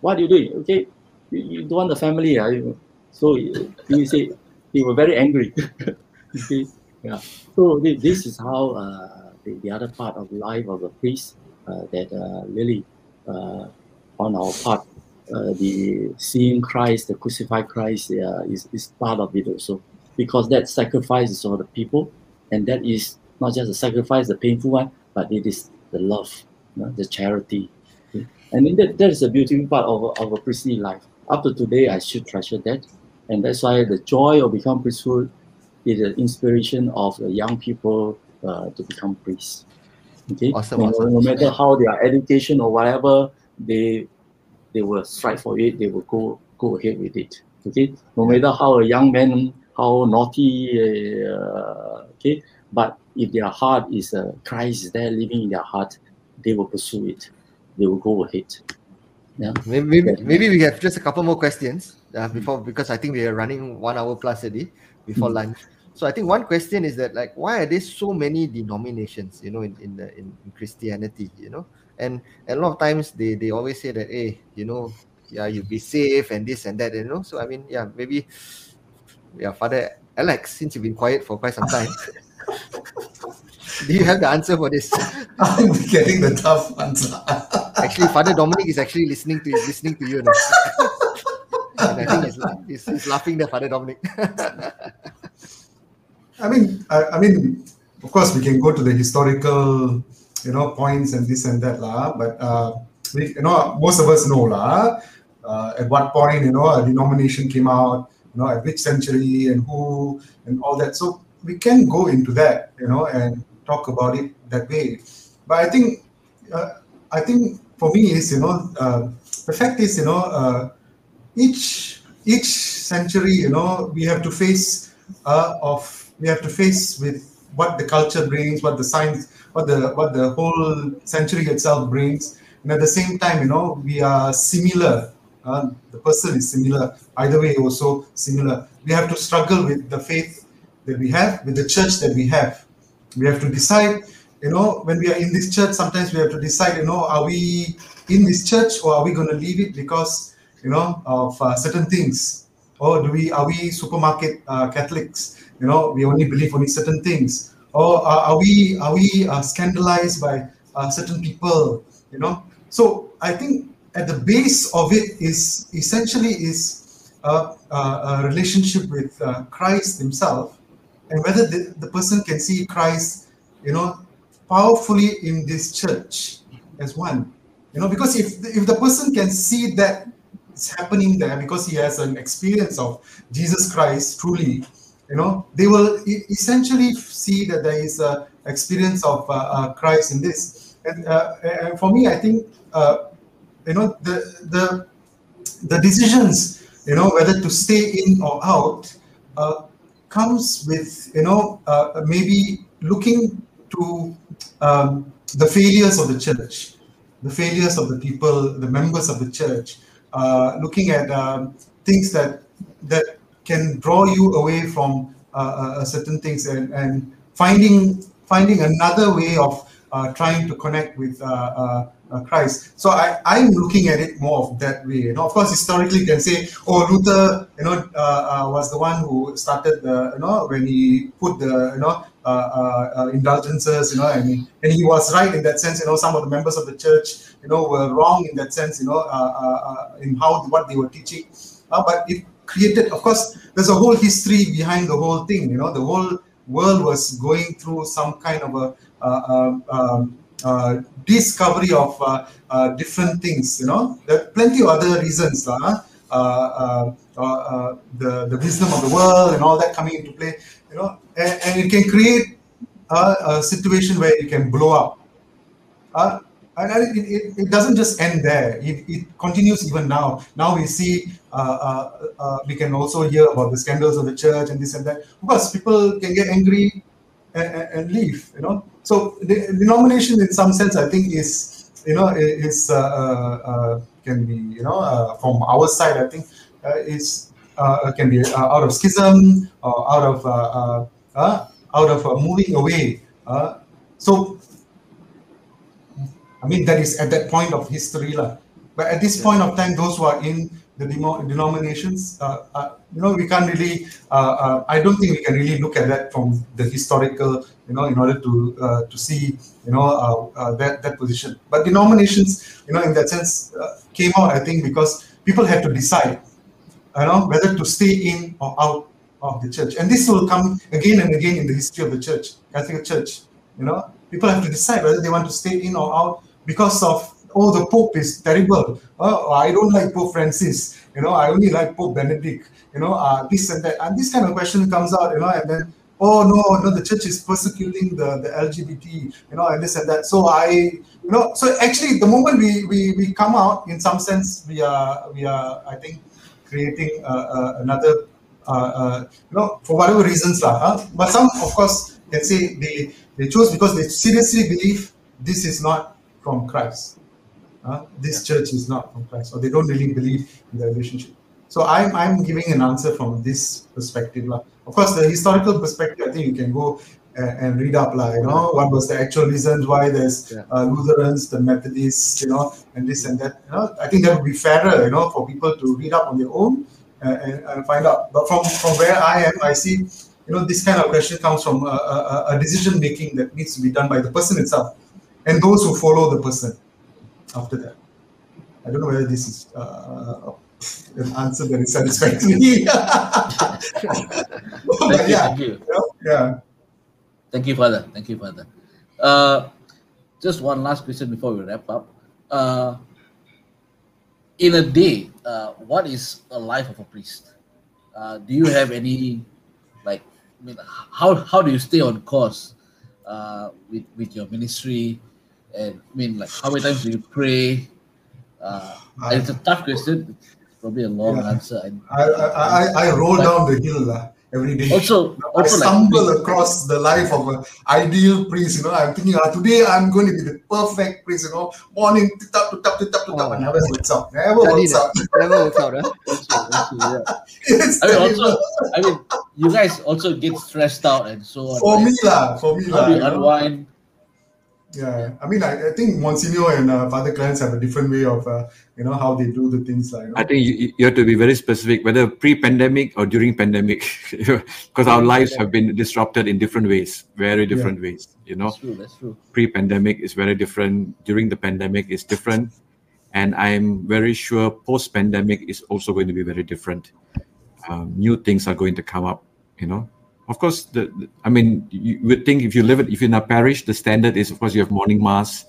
what are you doing? Okay, you, you don't want the family. ah, you- So he, he said, he was very angry. okay, yeah. So thi- this is how uh, the, the other part of life of a priest uh, that uh, really uh, on our part the seeing Christ, the crucified Christ, is, is part of it also. Because that sacrifice is for the people, and that is not just a sacrifice, the painful one, but it is the love, you know, the charity. And that, that is a beautiful part of, of a priestly life. Up to today, I should treasure that. And that's why the joy of becoming priesthood is the inspiration of the young people uh, to become priests. Okay, Awesome, no, awesome. no matter how their education or whatever, they they will strive for it. They will go go ahead with it. Okay, no matter how a young man how naughty, uh, okay, but if their heart is uh, Christ is there living in their heart, they will pursue it. They will go ahead. Yeah. Maybe, maybe, maybe we have just a couple more questions uh, before because I think we are running one hour plus a day before Mm. lunch. So I think one question is that like why are there so many denominations, you know, in in, the, in, in Christianity, you know, and, and a lot of times they they always say that hey, you know, yeah, you'll be safe and this and that, you know. So I mean, yeah, maybe, yeah, Father Alex, since you've been quiet for quite some time, do you have the answer for this? I'm getting the tough answer. Actually, Father Dominic is actually listening to listening to you now. and I think he's, he's, he's laughing there, Father Dominic. I mean, I, I mean, of course, we can go to the historical, you know, points and this and that, lah. But uh, we, you know, most of us know, lah. Uh, at what point, you know, a denomination came out, you know, at which century and who and all that. So we can go into that, you know, and talk about it that way. But I think, uh, I think for me is, you know, uh, the fact is, you know, uh, each each century, you know, we have to face uh, of we have to face with what the culture brings, what the science, what the what the whole century itself brings, and at the same time, you know, we are similar. Uh, the person is similar. Either way, also similar. We have to struggle with the faith that we have, with the church that we have. We have to decide. You know, when we are in this church, sometimes we have to decide. You know, are we in this church or are we going to leave it because you know of uh, certain things? Or do we are we supermarket uh, Catholics? You know, we only believe only certain things. or uh, are we are we uh, scandalized by uh, certain people? You know, so I think at the base of it is essentially is a, a, a relationship with uh, Christ Himself, and whether the, the person can see Christ, you know, powerfully in this church as one. You know, because if if the person can see that it's happening there because he has an experience of Jesus Christ truly, you know, they will essentially see that there is a experience of uh, uh, Christ in this. And, uh, and for me, I think you know the the the decisions, you know, whether to stay in or out, uh, comes with you know uh, maybe looking to um, the failures of the church, the failures of the people, the members of the church, uh, looking at um, things that that can draw you away from uh, uh, certain things and, and finding finding another way of uh, trying to connect with uh, uh, uh, Christ. So I, I'm looking at it more of that way. You know, of course, historically, you can say, oh, Luther, you know, uh, uh, was the one who started the, you know, when he put the, you know, uh, uh, uh, indulgences, you know, I mean, and he was right in that sense. You know, some of the members of the church, you know, were wrong in that sense. You know, uh, uh, uh, in how what they were teaching. Uh, but it created, of course, there's a whole history behind the whole thing. You know, the whole world was going through some kind of a discovery of uh, uh, different things. You know, there are plenty of other reasons, uh, uh, uh, uh, the the wisdom of the world and all that coming into play. You know, and, and it can create a, a situation where it can blow up. And it, it, it doesn't just end there. It, it continues even now. Now we see, uh, uh, uh, we can also hear about the scandals of the church and this and that. Of course, people can get angry and, and, leave. You know, so the denomination, in some sense, I think is you know is can be you know from our side. I think is uh, can be uh, out of schism or out of uh, out of moving away. So I mean, that is at that point of history. lah. But at this point of time, those who are in the denominations, uh, uh, you know, we can't really, uh, uh, I don't think we can really look at that from the historical, you know, in order to uh, to see, you know, uh, that, that position. But denominations, you know, in that sense, came out, I think, because people had to decide, you know, whether to stay in or out of the church. And this will come again and again in the history of the church, Catholic Church. You know, people have to decide whether they want to stay in or out because of oh the Pope is terrible. Oh, I don't like Pope Francis. You know, I only like Pope Benedict. You know, uh, this and that, and this kind of question comes out. You know, and then oh no, no, the church is persecuting the the LGBT. You know, and this and that. So I, you know, so actually, the moment we we we come out, in some sense, we are we are I think creating uh, uh, another uh, uh, you know, for whatever reasons, lah. Huh? But some, of course, can say they they chose because they seriously believe this is not from Christ. Huh? This church is not from Christ, or they don't really believe in the relationship. So I'm I'm giving an answer from this perspective. Of course, the historical perspective, I think you can go and, and read up, lah. You know, what was the actual reasons why there's uh, Lutherans, the Methodists, you know, and this and that. You know, I think that would be fairer, you know, for people to read up on their own uh, and, and find out. But from from where I am, I see, you know, this kind of question comes from a, a, a decision making that needs to be done by the person itself, and those who follow the person after that. I don't know whether this is uh, an answer that is satisfactory. Thank you, yeah, thank you. you yeah. Thank you, Father. Thank you, Father. Uh, just one last question before we wrap up. Uh, in a day, uh, what is a life of a priest? Uh, do you have any, like, I mean, how how do you stay on course uh, with with your ministry? And I mean, like, how many times do you pray? Uh, and it's a tough question. It's probably a long Yeah. answer. I, I, I, I roll down the hill uh, every day. Also, I also like, stumble across the life of an ideal priest. You know, I'm thinking, ah, today I'm going to be the perfect priest. You know, morning, tap, tap, tap, tap, tap, and never works out. Never Jadi works out. Never works out, huh? also, also, yeah. It's I mean, also, I mean, you guys also get stressed out and so on. for right? me lah, for me How do you you know. unwind? Yeah, I mean, I, I think Monsignor and uh, Father Clarence have a different way of, uh, you know, how they do the things like. You know? I think you, you have to be very specific, whether pre-pandemic or during pandemic, because our lives have been disrupted in different ways, very different ways. You know, That's true. That's true. pre-pandemic is very different. During the pandemic is different, and I'm very sure post-pandemic is also going to be very different. Um, new things are going to come up. You know, of course, the, the- I mean, you would think if you live it, if you're in a parish, the standard is of course you have morning mass,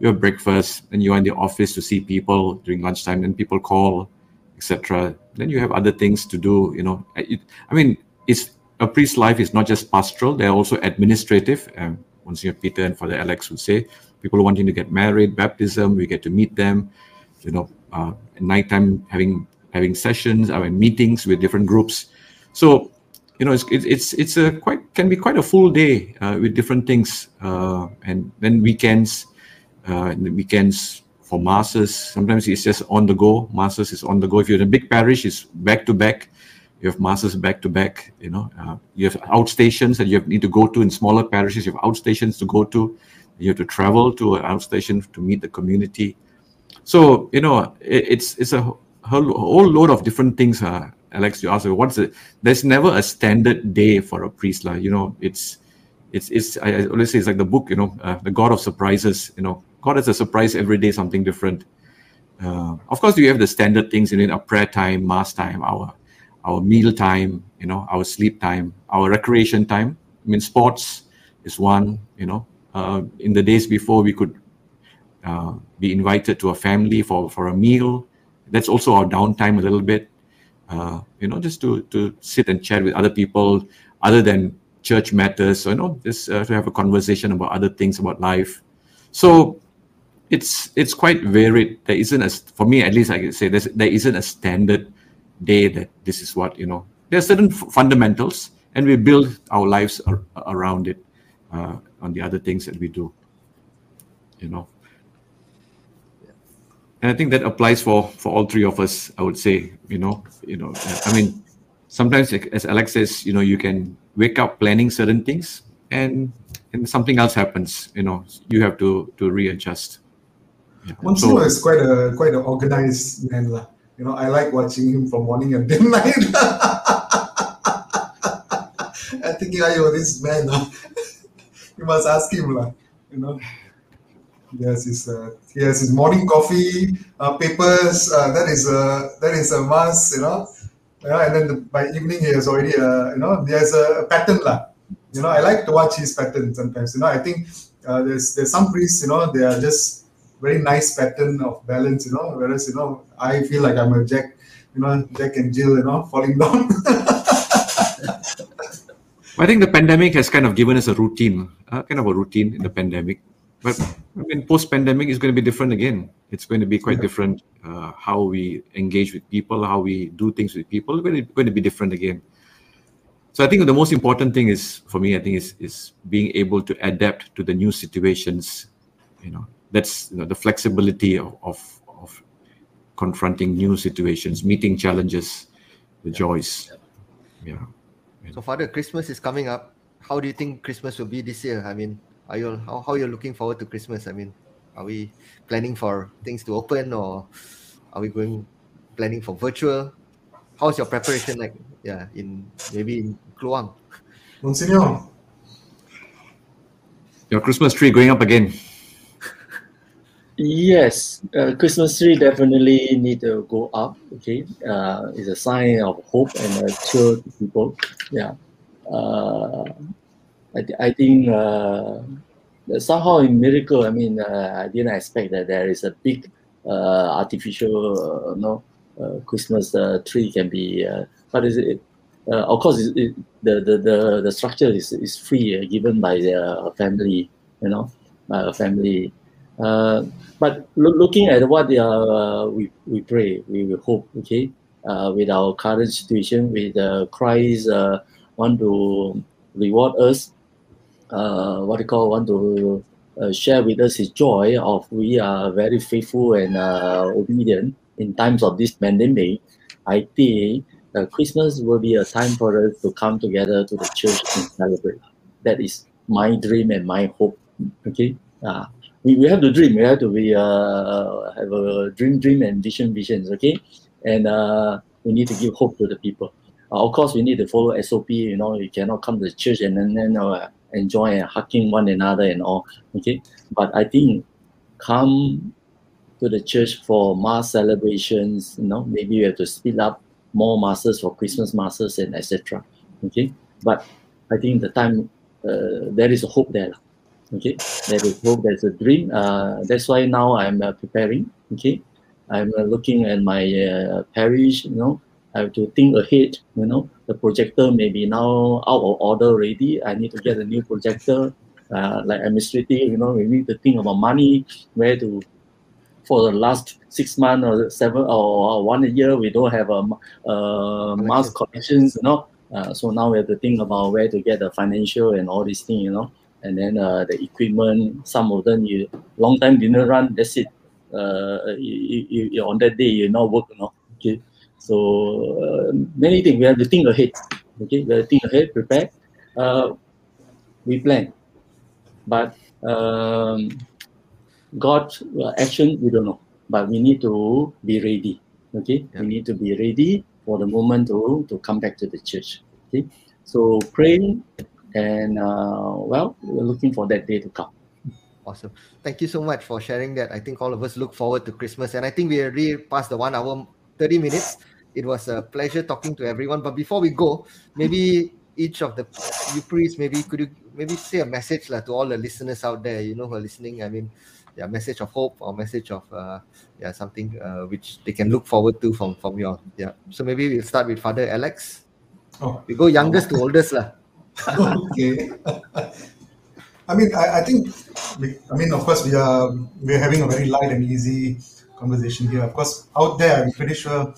you have breakfast, and you're in the office to see people during lunchtime, and people call, etc. Then you have other things to do. You know, it, I mean, it's a priest's life is not just pastoral; they're also administrative. Um, Monsignor Peter and Father Alex would say, people wanting to get married, baptism, we get to meet them. You know, uh, nighttime having having sessions, I mean, meetings with different groups. So you know, it's it's it's, a quite can be quite a full day uh, with different things, uh, and then weekends, uh, and the weekends for masses. Sometimes it's just on the go. Masses is on the go. If you're in a big parish, it's back to back. You have masses back to back. You know, uh, you have outstations that you need to go to in smaller parishes. You have outstations to go to. You have to travel to an outstation to meet the community. So you know, it, it's it's a whole, whole load of different things. Uh, Alex, you asked, what's it? There's never a standard day for a priest. Like, you know, it's it's it's I, I always say it's like the book. You know, uh, the God of surprises. You know, God has a surprise every day, something different. Uh, of course, you have the standard things in it: our prayer time, mass time, our our meal time, you know, our sleep time, our recreation time. I mean, sports is one. You know, uh, in the days before, we could uh, be invited to a family for for a meal. That's also our downtime a little bit. Uh, you know, just to to sit and chat with other people other than church matters. So you know, just uh, to have a conversation about other things about life. So it's it's quite varied. There isn't a for me at least I can say there's, there isn't a standard day that this is what you know. There are certain f- fundamentals, and we build our lives ar- around it uh, on the other things that we do. You know, and I think that applies for for all three of us. I would say, you know, you know, I mean, sometimes as Alex says, you know, you can wake up planning certain things, and and something else happens. You know, you have to to readjust. Yeah. Monsignor is quite a quite an organized man, lah. You know, I like watching him from morning and then night. I'm thinking, ayo, this man, you must ask him, lah. You know, he has his uh, he has his morning coffee, uh, papers. Uh, that is a that is a must, you know. And then the, by evening he has already, uh, you know, there's a, pattern, lah. You know, I like to watch his pattern sometimes. You know, I think uh, there's there's some priests, you know, they are just very nice pattern of balance, you know. Whereas, you know, I feel like I'm a Jack, you know, Jack and Jill, you know, falling down. I think the pandemic has kind of given us a routine, uh, kind of a routine in the pandemic. But I mean, post-pandemic is going to be different again. It's going to be quite Yeah. different. Uh, how we engage with people, how we do things with people, going to, going to be different again. So I think the most important thing is for me, I think is is being able to adapt to the new situations. You know, that's you know, the flexibility of, of of confronting new situations, meeting challenges, the joys. Yeah. So, Father, Christmas is coming up. How do you think Christmas will be this year? I mean, are you how how you're looking forward to Christmas? I mean, are we planning for things to open or are we going planning for virtual? How's your preparation like? Yeah, in maybe in Kluang. Monsignor, Your Christmas tree going up again. Yes, uh, Christmas tree definitely need to go up. Okay, uh, it's a sign of hope and a cheer to people. Yeah, uh, I, th- I think uh, somehow in miracle. I mean, uh, I didn't expect that there is a big uh, artificial, uh, no, uh, Christmas tree can be. But is it? Of course, it, it, the, the the the structure is is free, given by the family. You know, by a family. But loo- looking at what uh, we, we pray, we will hope, okay, with our current situation, with Christ want to reward us, uh, what you call, want to uh, share with us his joy of we are very faithful and uh, obedient in times of this pandemic. I think uh, Christmas will be a time for us to come together to the church and celebrate. That is my dream and my hope, okay? Uh, we, we have to dream. We have to be uh, have a dream, dream, and vision, visions. Okay, and uh, we need to give hope to the people. Uh, of course, we need to follow SOP. You know, you cannot come to the church and then, then uh, enjoy and hugging one another and all. Okay, but I think come to the church for mass celebrations. You know, maybe you have to speed up more masses for Christmas masses and etc. Okay, but I think the time uh, there is a hope there. Okay, there is hope. There's a dream. Uh, that's why now I'm uh, preparing. Okay, I'm uh, looking at my uh, parish. You know, I have to think ahead. You know, the projector may be now out of order already. I need to get a new projector. Uh, like administrative, you know, we need to think about money, where to for the last six months or seven or one year we don't have a uh, mass collections you know. Uh, so now we have to think about where to get the financial and all these things you know. And then uh, the equipment some of them you long time didn't run. That's it. Uh, you, you, you on that day you not work you know. Okay so uh, many things we have to think ahead okay we have to think ahead prepare uh, we plan but um, God uh, action we don't know, but we need to be ready. Okay, Yeah. we need to be ready for the moment to to come back to the church. Okay, so praying and uh, well, we're looking for that day to come. Awesome. Thank you so much for sharing that. I think all of us look forward to Christmas, and I think we are really past the one hour, 30 minutes. It was a pleasure talking to everyone. But before we go, maybe each of the you priests, maybe could you maybe say a message lah, to all the listeners out there, you know, who are listening? I mean, yeah, message of hope or message of uh, yeah, something uh, which they can look forward to from from your yeah. So maybe we'll start with Father Alex. Oh, We go youngest to oldest lah. okay. I mean, I, I think, we, I mean, of course, we are we're having a very light and easy conversation here. Of course, out there, I'm pretty sure,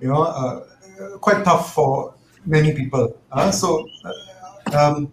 you know, uh, quite tough for many people. Uh, so, uh, um,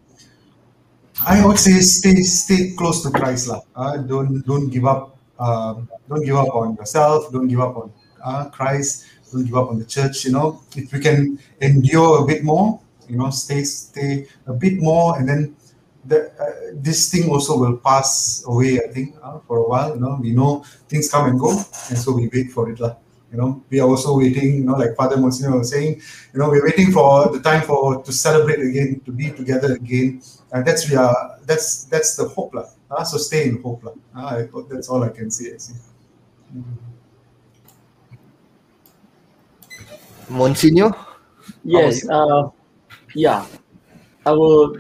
I would say stay stay close to Christ, lah. Uh, don't don't give up. Um, don't give up on yourself. Don't give up on uh, Christ. Don't give up on the church. You know, if we can endure a bit more, you know, stay stay a bit more, and then the, uh, this thing also will pass away. I think uh, for a while. You know, we know things come and go, and so we wait for it, lah. You know, we are also waiting. You know, like Father Monsignor was saying, you know, we're waiting for the time for to celebrate again, to be together again, and that's we are. That's that's the hope, lah. Uh, so stay in hope, lah. Uh, I, that's all I can say. I see. Monsignor. Yes, uh, yeah. I will,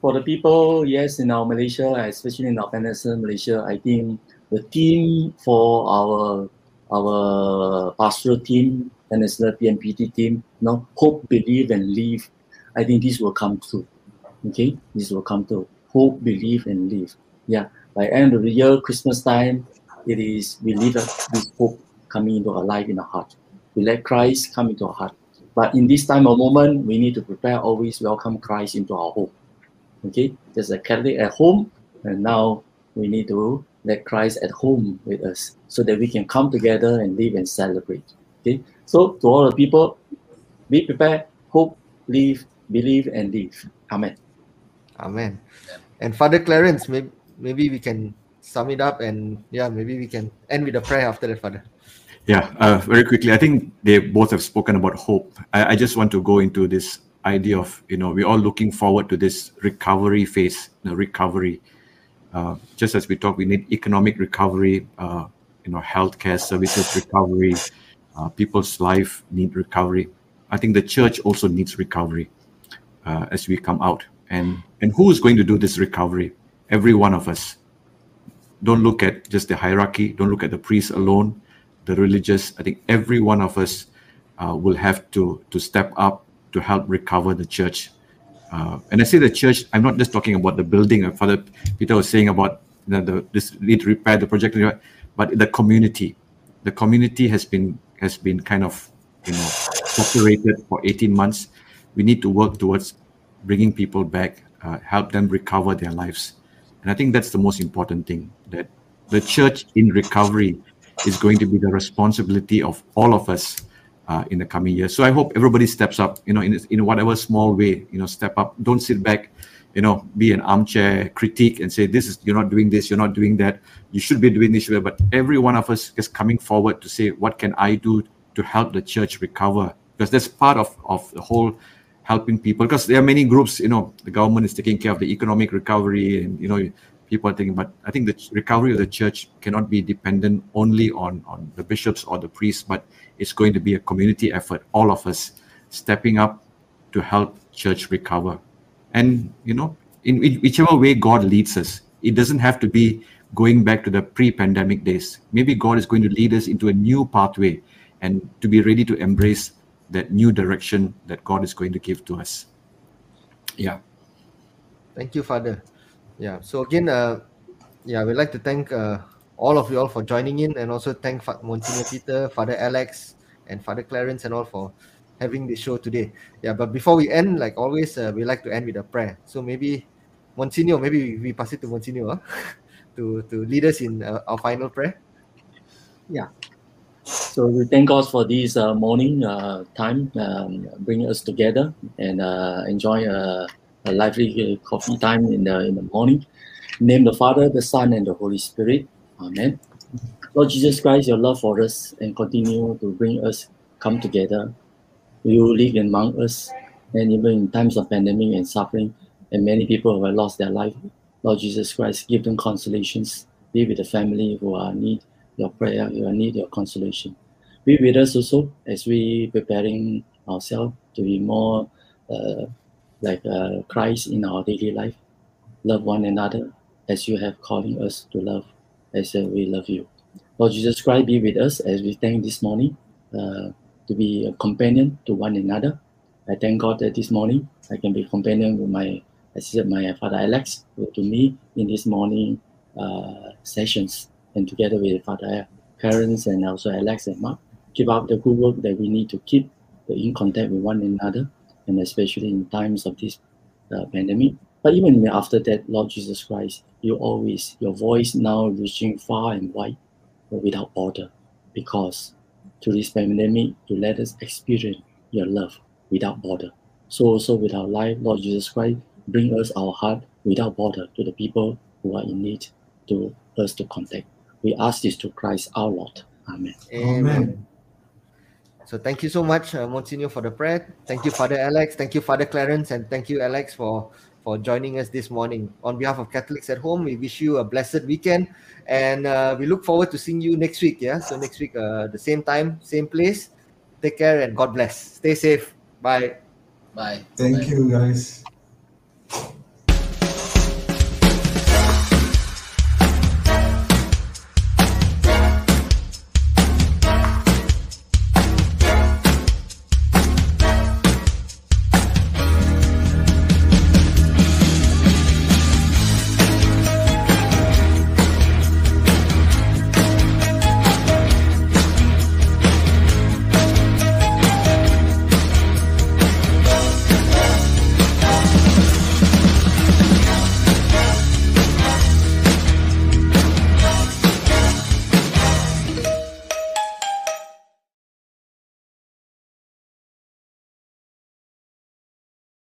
for the people, yes, in our Malaysia, especially in our Peninsula Malaysia, I think the team for our our pastoral team, and the PMPT team, you know, hope, believe, and live. I think this will come true. Okay, this will come true. Hope, believe, and live. Yeah, by end of the year, Christmas time, it is we live this hope coming into our life in our heart. We let Christ come into our heart. But in this time of moment, we need to prepare always welcome Christ into our home. Okay, there's a Catholic at home, and now we need to let Christ at home with us so that we can come together and live and celebrate. Okay, so to all the people, be prepared, hope, live, believe, and live. Amen. Amen. And Father Clarence, maybe maybe we can sum it up and yeah, maybe we can end with a prayer after that, Father. Yeah, uh, very quickly. I think they both have spoken about hope. I, I just want to go into this idea of you know we're all looking forward to this recovery phase, the recovery. Uh, just as we talk, we need economic recovery, uh, you know, healthcare services recovery, uh, people's life need recovery. I think the church also needs recovery as we come out. And and who is going to do this recovery? Every one of us. Don't look at just the hierarchy. Don't look at the priests alone the religious. I think every one of us will have to to step up to help recover the church. Uh, and I say the church. I'm not just talking about the building. uh, Father Peter was saying about you know, the this need to repair the project, but the community. The community has been has been kind of you know separated for 18 months. We need to work towards bringing people back, uh, help them recover their lives, and I think that's the most important thing. That the church in recovery is going to be the responsibility of all of us uh, in the coming years. So I hope everybody steps up, you know, in in whatever small way, you know, step up. Don't sit back, you know, be an armchair critique and say, this is, you're not doing this, you're not doing that, you should be doing this. But every one of us is coming forward to say, what can I do to help the church recover? Because that's part of, of the whole helping people. Because there are many groups, you know, the government is taking care of the economic recovery and, you know, people are thinking, but I think the recovery of the church cannot be dependent only on, on the bishops or the priests, but it's going to be a community effort, all of us stepping up to help church recover. And, you know, in whi- whichever way God leads us, it doesn't have to be going back to the pre pandemic days. Maybe God is going to lead us into a new pathway and to be ready to embrace that new direction that God is going to give to us. Yeah. Thank you, Father. Yeah. So again, uh, yeah, we'd like to thank uh, all of you all for joining in, and also thank Monsignor Peter, Father Alex, and Father Clarence, and all for having the show today. Yeah. But before we end, like always, uh, we like to end with a prayer. So maybe Monsignor, maybe we, pass it to Monsignor huh? to to lead us in uh, our final prayer. Yeah. So we thank God for this uh, morning uh, time, um, bringing us together and uh, enjoy a, a lively uh, coffee time in the in the morning. Name the Father, the Son, and the Holy Spirit. Amen. Lord Jesus Christ, your love for us and continue to bring us come together. You live among us, and even in times of pandemic and suffering, and many people who have lost their life. Lord Jesus Christ, give them consolations. Be with the family who are need your prayer, who are need your consolation. Be with us also as we preparing ourselves to be more uh, like uh, Christ in our daily life. Love one another as you have calling us to love, as uh, we love you. Lord Jesus Christ, be with us as we thank this morning uh, to be a companion to one another. I thank God that this morning I can be companion with my, as I said, my father Alex, to me in this morning uh, sessions, and together with Father Clarence and also Alex and Mark, keep up the good work that we need to keep in contact with one another, and especially in times of this uh, pandemic. But even after that, Lord Jesus Christ, you always, your voice now reaching far and wide, but without border, because through this pandemic, you let us experience your love without border. So also with our life, Lord Jesus Christ, bring us our heart without border to the people who are in need to us to contact. We ask this to Christ our Lord. Amen. Amen. So thank you so much, uh, Monsignor, for the prayer. Thank you, Father Alex. Thank you, Father Clarence, and thank you, Alex, for for joining us this morning. On behalf of Catholics at Home, we wish you a blessed weekend, and uh, we look forward to seeing you next week. Yeah, so next week, uh, the same time, same place. Take care and God bless. Stay safe. Bye. Bye. Thank Bye. you, guys.